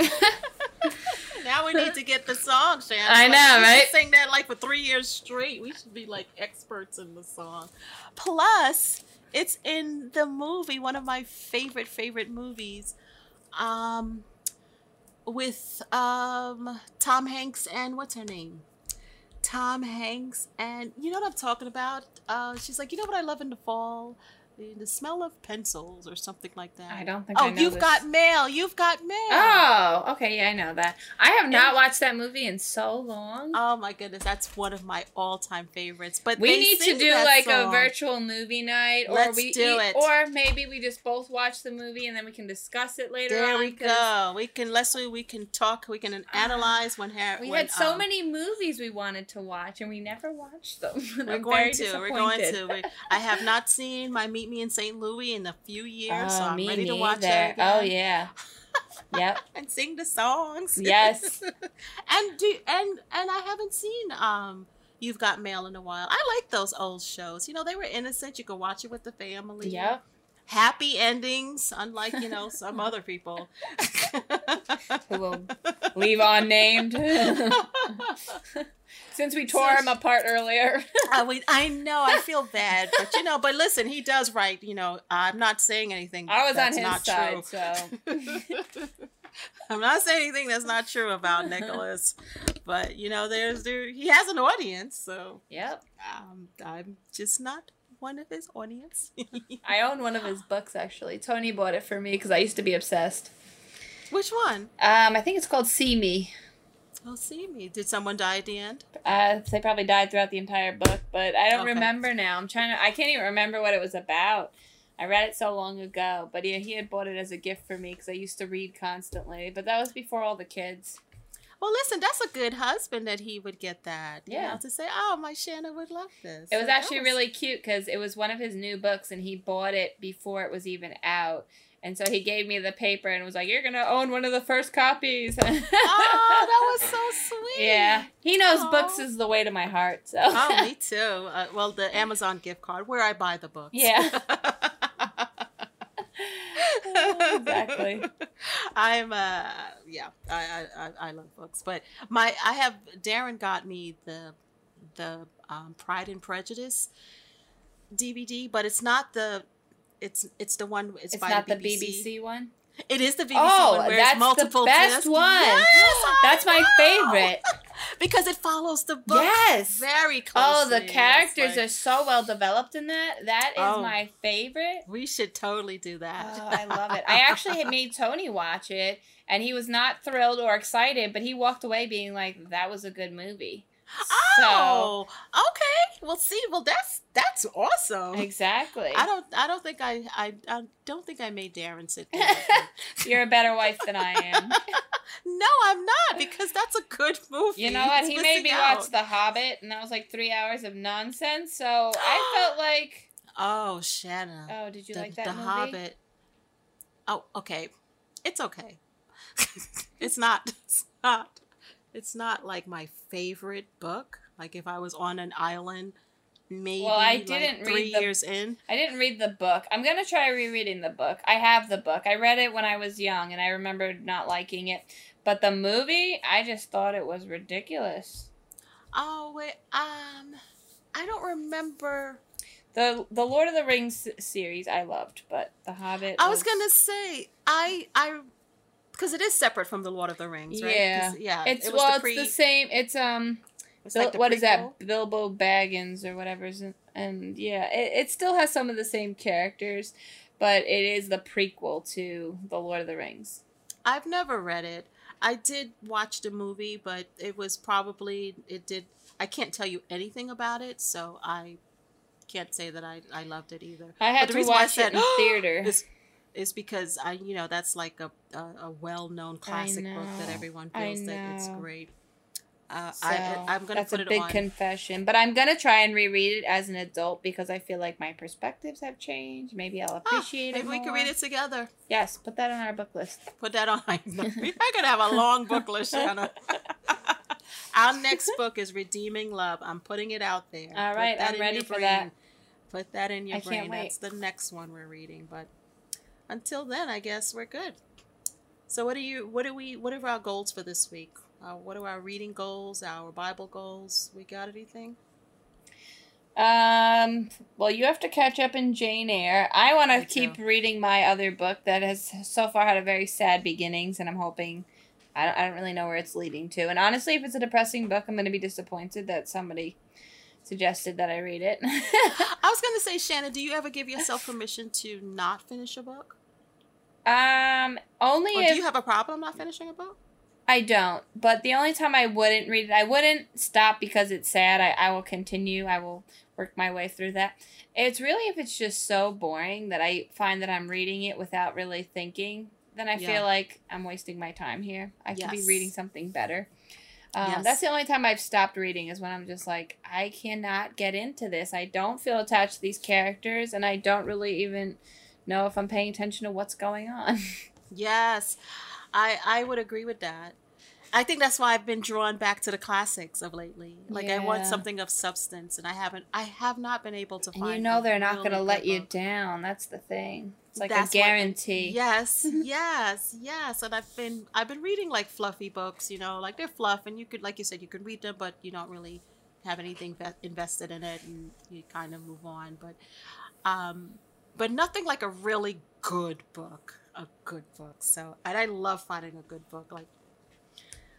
Now we need to get the song, Shannon. I Like, know, right? Sing that like for three years straight. We should be like experts in the song. Plus, it's in the movie, one of my favorite favorite movies, um, with um Tom Hanks and what's her name? Tom Hanks and you know what I'm talking about? Uh, she's like, you know what I love in the fall? The, the smell of pencils or something like that. I don't think. Oh, I know you've this. got mail. You've got mail. Oh, okay. Yeah, I know that. I have not watched that movie in so long. Oh my goodness, that's one of my all-time favorites. But we need to do like a virtual movie night, or Let's we do eat- it. or maybe we just both watch the movie and then we can discuss it later There on. we go. We can Leslie. We can talk. We can analyze when We when, had so um, many movies we wanted to watch and we never watched them. We're going to. We're going to. We, I have not seen my Meet Meet Me in St. Louis in a few years, so Oh, I'm me ready to watch neither. it again. Oh yeah. yep. and sing the songs. Yes. and do and and I haven't seen um You've Got Mail in a while. I like those old shows. You know, they were innocent. You could watch it with the family. Yep. Happy endings, unlike, you know, some other people. Who will leave unnamed. Since we tore him apart earlier. I mean, I know, I feel bad, but you know, but listen, he does write. You know, I'm not saying anything. I was on his not side, true. so I'm not saying anything that's not true about Nicholas, but you know, there's there he has an audience, so Yep. um, I'm just not one of his audience. I own one of his books actually. Tony bought it for me because I used to be obsessed. Which one? Um, I think it's called See Me. Oh, see me. Did someone die at the end? Uh, they probably died throughout the entire book, but I don't Okay. remember now. I'm trying to. I can't even remember what it was about. I read it so long ago, but yeah, he had bought it as a gift for me because I used to read constantly. But that was before all the kids. Well, listen, that's a good husband that he would get that. You Yeah. know, to say, oh, my Shanna would love this. It was So actually really cute because it was one of his new books, and he bought it before it was even out. And so he gave me the paper and was like, "You're gonna own one of the first copies." Oh, that was so sweet. Yeah, he knows Aw. books is the way to my heart. So. oh, me too. Uh, well, the Amazon gift card where I buy the books. Yeah. exactly. I'm uh yeah, I, I I love books, but my I have Darren got me the the um, Pride and Prejudice DVD, but it's not the it's it's the one it's, It's by not the the BBC. BBC one. It is the BBC Oh, one where that's it's multiple the best discs. one. Yes, That's my know. favorite. because it follows the book Yes. very closely. Oh, the characters like- are so well developed in that. That is Oh. my favorite. We should totally do that. Oh, I love it. I actually had made Tony watch it, and he was not thrilled or excited, but he walked away being like, "That was a good movie." Oh, okay. Oh, Well, see, well that's that's awesome. Exactly. I don't I don't think I I, I don't think I made Darren sit there. You're a better wife than I am. no, I'm not because that's a good movie. You know what? It's He made me missing watch. The Hobbit, and that was like three hours of nonsense. So I felt like, Oh, Shanna. oh, did you the, like that the movie? Hobbit. Oh, okay. It's okay. it's not. It's not. It's not like my favorite book. Like if I was on an island, maybe. Well, I didn't three read the- years in. I didn't read the book. I'm gonna try rereading the book. I have the book. I read it when I was young, and I remember not liking it. But the movie, I just thought it was ridiculous. Oh wait, um, I don't remember. the The Lord of the Rings series I loved, but The Hobbit. I was gonna say I I because it is separate from the Lord of the Rings, right? Yeah. yeah. It's it was well, the it's the same. It's um, Bil- like what is prequel. that? Bilbo Baggins or whatever. And, and yeah, it, it still has some of the same characters, but it is the prequel to The Lord of the Rings. I've never read it. I did watch the movie, but it was probably it did. I can't tell you anything about it, so I can't say that I, I loved it either. I had the to reason why I watch it said, in theater. Is is because I you know that's like a a, a well known classic book that everyone feels that it's great. Uh, So I I'm gonna that's put a it big on. confession, but I'm gonna try and reread it as an adult because I feel like my perspectives have changed. Maybe I'll Ah, appreciate maybe it. we can read it together. Yes, put that on our book list. Put that on. I could have a long book list, Shanna. Our next book is Redeeming Love. I'm putting it out there. All Put right, I'm ready for that. Put that in your I brain. can't wait. That's the next one we're reading. But until then, I guess we're good. So, what do you? What do we? What are our goals for this week? Uh, what are our reading goals? Our Bible goals? We got anything? Um, well, you have to catch up in Jane Eyre. I want to keep reading my other book that has so far had a very sad beginnings, and I'm hoping. I don't, I don't really know where it's leading to. And honestly, if it's a depressing book, I'm going to be disappointed that somebody suggested that I read it. I was going to say, Shannon, do you ever give yourself permission to not finish a book? um, only Or if do you have a problem not finishing a book? I don't. But the only time I wouldn't read it, I wouldn't stop because it's sad. I, I will continue. I will work my way through that. It's really if it's just so boring that I find that I'm reading it without really thinking, then I Yeah. feel like I'm wasting my time here. I could be reading something better. Um, Yes. That's the only time I've stopped reading is when I'm just like, I cannot get into this. I don't feel attached to these characters, and I don't really even know if I'm paying attention to what's going on. Yes, I I would agree with that. I think that's why I've been drawn back to the classics of lately. Like I want something of substance, and I haven't. I have not been able to and find. you know they're not going to let you book. down. That's the thing. It's like That's a what- guarantee. Yes, yes, yes. And I've been I've been reading like fluffy books. You know, like they're fluff, and you could, like you said, you could read them, but you don't really have anything invested in it, and you kind of move on. But, um, but nothing like a really good book. A good book. So, and I love finding a good book. Like,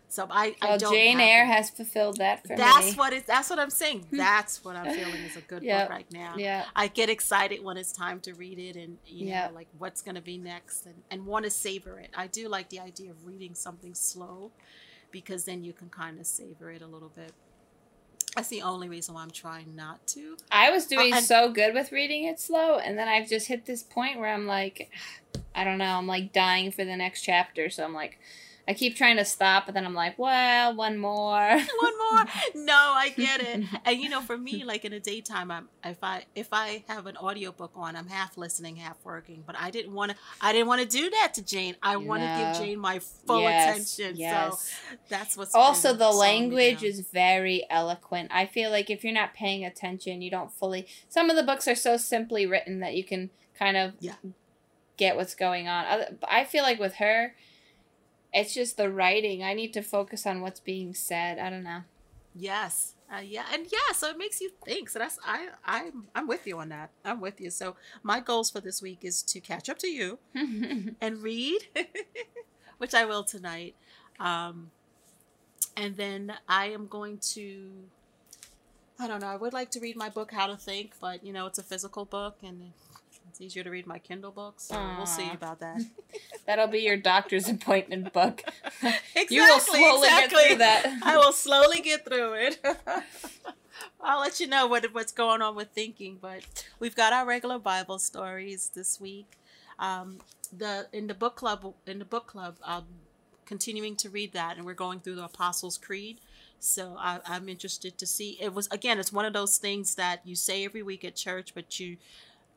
so I I don't. Jane Eyre that. has fulfilled that for That's me. what it. That's what I'm saying. Hmm. That's what I'm feeling is a good Yep. book right now. yeah. I get excited when it's time to read it and you know Yeah. like what's going to be next and, and want to savor it. I do like the idea of reading something slow because then you can kind of savor it a little bit. That's the only reason why I'm trying not to. I was uh, doing and- so good with reading it slow, and then I've just hit this point where I'm like, I don't know, I'm like dying for the next chapter. So I'm like, I keep trying to stop, but then I'm like, well, one more. One more. No, I get it. And you know, for me, like in the daytime, I'm if I if I have an audiobook on, I'm half listening, half working. But I didn't want to. I didn't want to do that to Jane. I want to give Jane my full yes, attention. So yes. that's what's also, the language is very eloquent. I feel like if you're not paying attention, you don't fully. Some of the books are so simply written that you can kind of Yeah. get what's going on. Other- I feel like with her, it's just the writing. I need to focus on what's being said. I don't know. Yes. Uh, yeah, and yeah, so it makes you think. So that's I I'm I'm with you on that. I'm with you. So my goals for this week is to catch up to you and read, which I will tonight. Um, and then I am going to. I don't know. I would like to read my book, How to Think, but you know it's a physical book, and it's easier to read my Kindle books. So we'll see about that. That'll be your doctor's appointment book. exactly, you will slowly exactly. get through that. I will slowly get through it. I'll let you know what what's going on with thinking, but we've got our regular Bible stories this week. Um, the in the book club in the book club, I'm continuing to read that, and we're going through the Apostles' Creed. So I, I'm interested to see. It was again, it's one of those things that you say every week at church, but you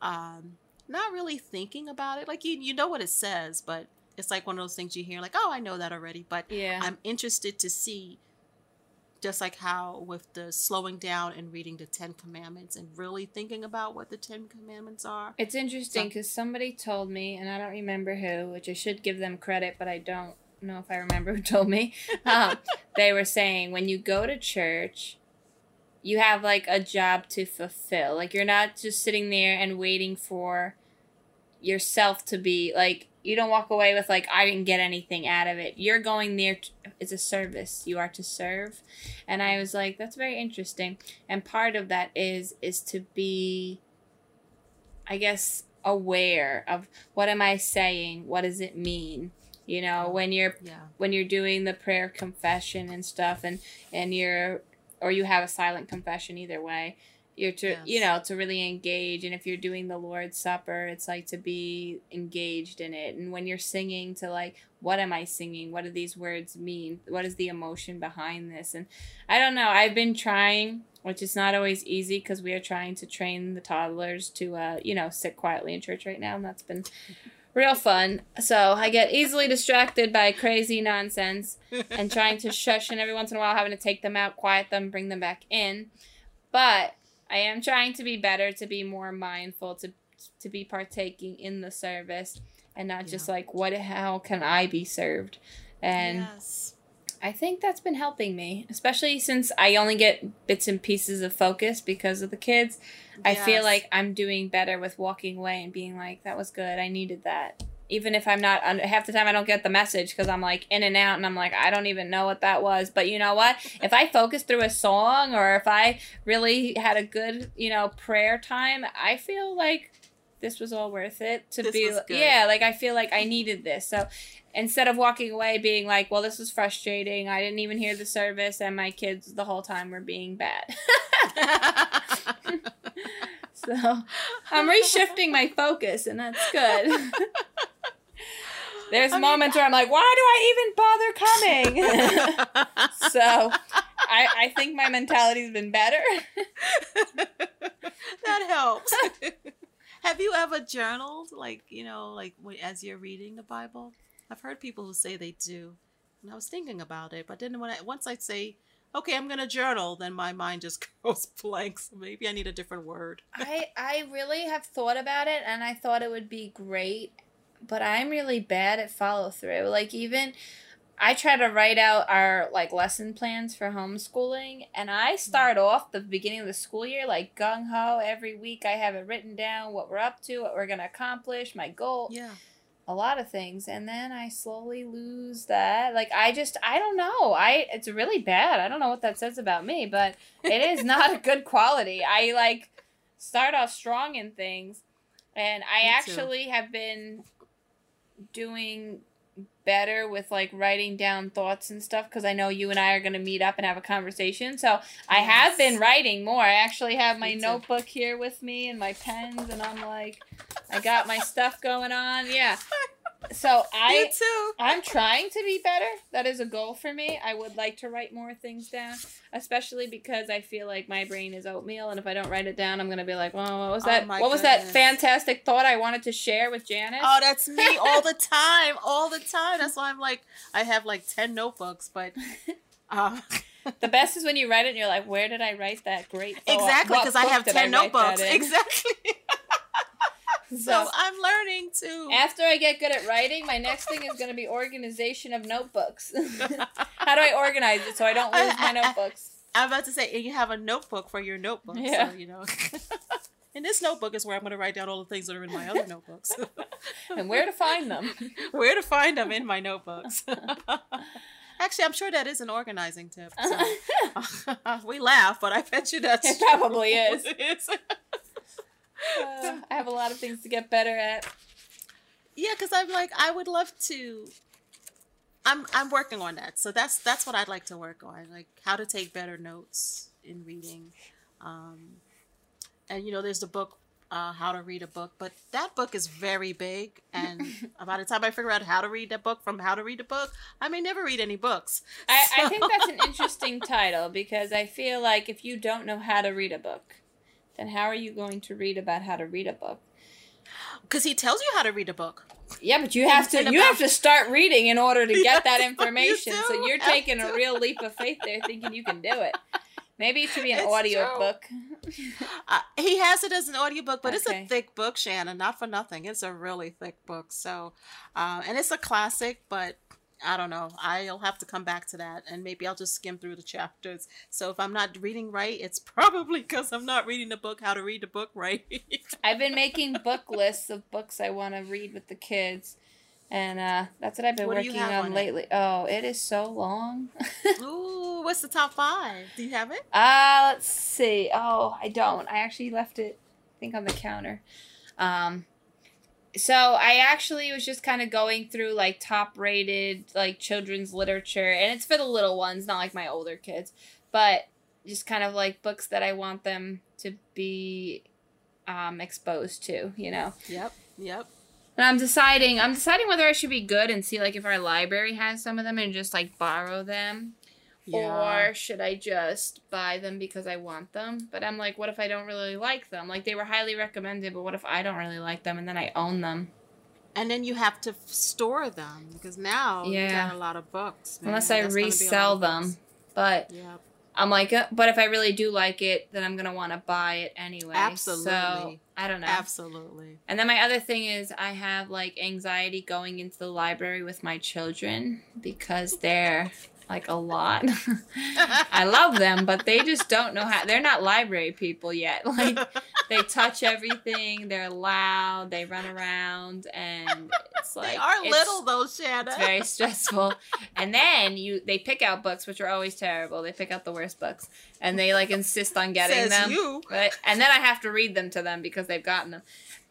um, not really thinking about it. Like you, you know what it says, but it's like one of those things you hear, like, oh, I know that already. But Yeah. I'm interested to see just like how with the slowing down and reading the 10 commandments and really thinking about what the 10 commandments are. It's interesting So- because somebody told me, and I don't remember who, which I should give them credit, but I don't know if I remember who told me. Um, they were saying when you go to church, you have like a job to fulfill. Like you're not just sitting there and waiting for yourself to be like you don't walk away with like I didn't get anything out of it. You're going there to, it's a service. You are to serve. And I was like that's very interesting. And part of that is is to be I guess aware of what am I saying? What does it mean? You know, when you're Yeah. when you're doing the prayer confession and stuff and and you're or you have a silent confession either way you're to you know to really engage and if you're doing the lord's supper it's like to be engaged in it. And when you're singing to like what am i singing? What do these words mean? What is the emotion behind this? And i don't know i've been trying which is not always easy because we are trying to train the toddlers to uh you know sit quietly in church right now and that's been real fun. So i get easily distracted by crazy nonsense and trying to shush and every once in a while having to take them out, quiet them, bring them back in. But I am trying to be better, to be more mindful, to to be partaking in the service and not just like what how can I be served? And yes. I think that's been helping me, especially since I only get bits and pieces of focus because of the kids. I feel like I'm doing better with walking away and being like, that was good. I needed that. Even if I'm not, half the time I don't get the message because I'm like in and out and I'm like, I don't even know what that was. But you know what? if I focus through a song or if I really had a good, you know, prayer time, I feel like this was all worth it to This be, yeah, like I feel like I needed this. So instead of walking away being like, well, this was frustrating. I didn't even hear the service and my kids the whole time were being bad. so I'm reshifting my focus and that's good. There's I mean- moments where I'm like, why do I even bother coming? so I, I think my mentality's been better. that helps. Have you ever journaled, like you know, like as you're reading the Bible? I've heard people who say they do, and I was thinking about it, but then when I once I say, okay, I'm gonna journal, then my mind just goes blank. So maybe I need a different word. I I really have thought about it and I thought it would be great, but I'm really bad at follow through. Like even I try to write out our like lesson plans for homeschooling and I mm-hmm. start off the beginning of the school year like gung ho every week I have it written down what we're up to, what we're going to accomplish, my goal, Yeah. A lot of things and then I slowly lose that. Like I just I don't know. I it's really bad. I don't know what that says about me, but it is not a good quality. I like start off strong in things and I Me too. actually have been doing better with like writing down thoughts and stuff because I know you and I are going to meet up and have a conversation. So I have been writing more. I actually have my notebook here with me and my pens and I'm like I got my stuff going on. Yeah. So I Me too. I'm trying to be better. That is a goal for me. I would like to write more things down, especially because I feel like my brain is oatmeal, and if I don't write it down, I'm gonna be like, "Well, what was Oh that? my what was that fantastic thought I wanted to share with Janice?" Oh, that's me all the time, all the time. That's why I'm like, I have like ten notebooks, but uh, the best is when you write it and you're like, "Where did I write that great?" Thought? exactly because I have ten write that notebooks. Exactly. So I'm learning to. after I get good at writing, my next thing is gonna be organization of notebooks. How do I organize it so I don't lose my notebooks? I'm about to say you have a notebook for your notebook. Yeah. So, you know. and this notebook is where I'm going to write down all the things that are in my other notebooks. And where to find them? where to find them in my notebooks. Actually, I'm sure that is an organizing tip. So. we laugh, but I bet you that's It true. probably. It is. Uh, I have a lot of things to get better at. Yeah, because I'm like, I would love to. I'm I'm working on that, so that's that's what I'd like to work on, like how to take better notes in reading, um, and you know, there's the book, uh, How to Read a Book, but that book is very big, and by the time I figure out how to read that book from how to read a book, I may never read any books. I, I think that's an interesting title because I feel like if you don't know how to read a book, then how are you going to read about how to read a book? because he tells you how to read a book. Yeah, but you have to you have to start reading in order to get that do, you information. So you're taking a real leap of faith there, thinking you can do it. Maybe it should be an It's audio book. Uh, he has it as an audiobook, but it's a thick book, Shannon. Not for nothing. It's a really thick book. So, uh, and it's a classic, but I don't know. I'll have to come back to that, and maybe I'll just skim through the chapters. So if I'm not reading right, it's probably because I'm not reading the book how to read the book right. I've been making book lists of books I want to read with the kids. And uh, that's what I've been What working on on lately. Oh, it is so long. Ooh, what's the top five? Do you have it? Uh, let's see. Oh, I don't. I actually left it, I think, on the counter. Um, so I actually was just kind of going through like top rated like children's literature, and it's for the little ones, not like my older kids, but just kind of like books that I want them to be um, exposed to, you know. Yep. Yep. And I'm deciding, I'm deciding whether I should be good and see like if our library has some of them and just like borrow them or should I just buy them because I want them? But I'm like, what if I don't really like them? Like they were highly recommended, but what if I don't really like them and then I own them? and then you have to f- store them because now you Yeah. got a lot of books. man. Unless I That's gonna be a lot resell them. But Yep. I'm like, uh, but if I really do like it, then I'm gonna want to buy it anyway. Absolutely. So. I don't know. Absolutely. And then my other thing is I have like anxiety going into the library with my children because they're like a lot. I love them, but they just don't know how. They're not library people yet. Like they touch everything. They're loud. They run around, and it's like they are it's- little though, Shannon. It's very stressful. and then you they pick out books which are always terrible. They pick out the worst books, and they like insist on getting Says them. you. Right? And then I have to read them to them because they've gotten them.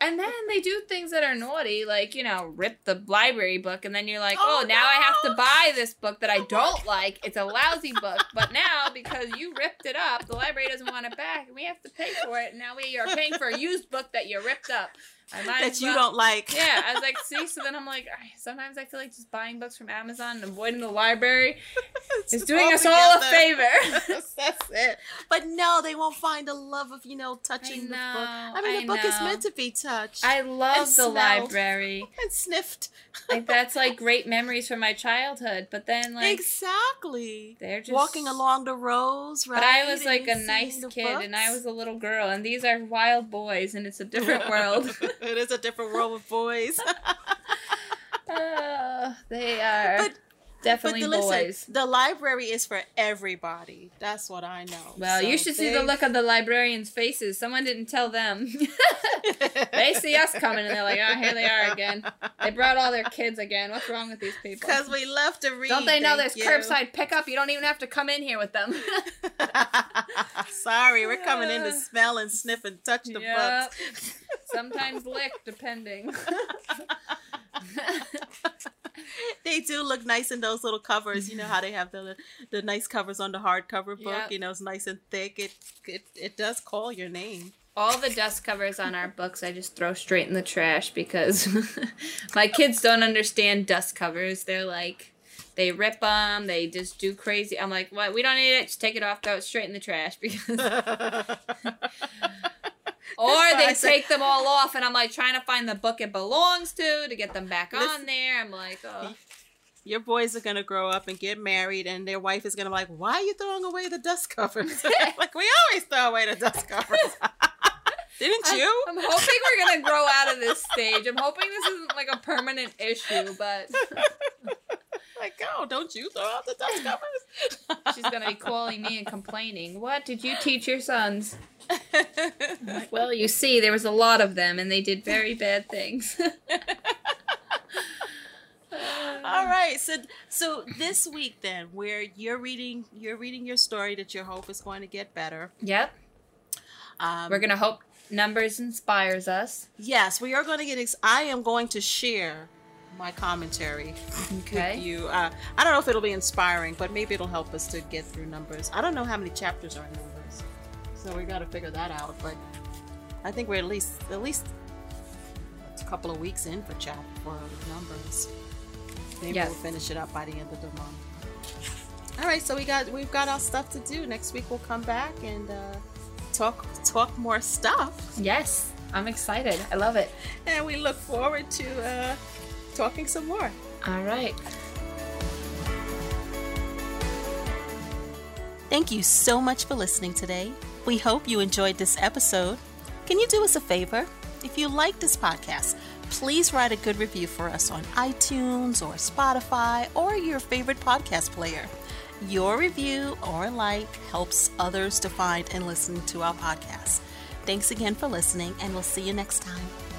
And then they do things that are naughty, like, you know, rip the library book, and then you're like, oh, Oh, now I have to buy this book that I don't like. It's a lousy book. But now, because you ripped it up, the library doesn't want it back, and we have to pay for it. And now we are paying for a used book that you ripped up. I might that as you well- don't like. Yeah, I was like, see, so then I'm like, "Ay, sometimes I feel like just buying books from Amazon and avoiding the library It's is doing us all a favor. That's it. But no, they won't find the love of you know touching the book. I mean, I the book is meant to be touched I love the smelled. library. and sniffed. Like that's like great memories from my childhood. But then like exactly. they're just Walking along the rows, right? But I was like a nice kid, and I was a little girl, and these are wild boys, and it's a different world. It is a different world with boys. Uh, they are But- definitely but the, listen, boys. the library is for everybody. That's what I know. Well, you So should see the look on the librarians' faces. Someone didn't tell them. they see us coming, and they're like, "Oh, here they are again. They brought all their kids again. What's wrong with these people?" Because we love to read. Don't they know there's you. curbside pickup? You don't even have to come in here with them. Sorry, we're coming in to smell and sniff and touch the Yep. books. Sometimes lick, depending. They do look nice in those little covers. You know how they have the the nice covers on the hardcover book. Yep. You know, it's nice and thick. It it it does call your name. All the dust covers on our books I just throw straight in the trash because my kids don't understand dust covers. They're like, they rip them, they just do crazy. I'm like, what? We don't need it. Just take it off, throw it straight in the trash because. Or they take them all off, and I'm like trying to find the book it belongs to to get them back on there. I'm like, oh, Your boys are gonna grow up and get married, and their wife is gonna be like, "Why are you throwing away the dust covers?" like we always throw away the dust covers. Didn't I'm- you? I'm, hoping we're gonna grow out of this stage. I'm hoping this isn't like a permanent issue, but like, oh, don't you throw out the dust covers? she's gonna be calling me and complaining. What did you teach your sons? Like, well, you see, there was a lot of them, and they did very bad things. All right, so so this week then, where you're reading, you're reading your story that your hope is going to get better. Yep. Um, We're gonna hope numbers inspires us. Yes, we are going to get. Ex- I am going to share my commentary Okay. with you. Uh, I don't know if it'll be inspiring, but maybe it'll help us to get through numbers. I don't know how many chapters are in numbers, so we got to figure that out. But I think we're at least at least a couple of weeks in for chap for numbers. Maybe Yes. we'll finish it up by the end of the month. All right, so we got we've got our stuff to do. Next week we'll come back and uh, talk talk more stuff. Yes, I'm excited. I love it. and we look forward to uh, talking some more. All right. Thank you so much for listening today. We hope you enjoyed this episode. Can you do us a favor? If you like this podcast, please write a good review for us on iTunes or Spotify or your favorite podcast player. Your review or like helps others to find and listen to our podcast. Thanks again for listening, and we'll see you next time.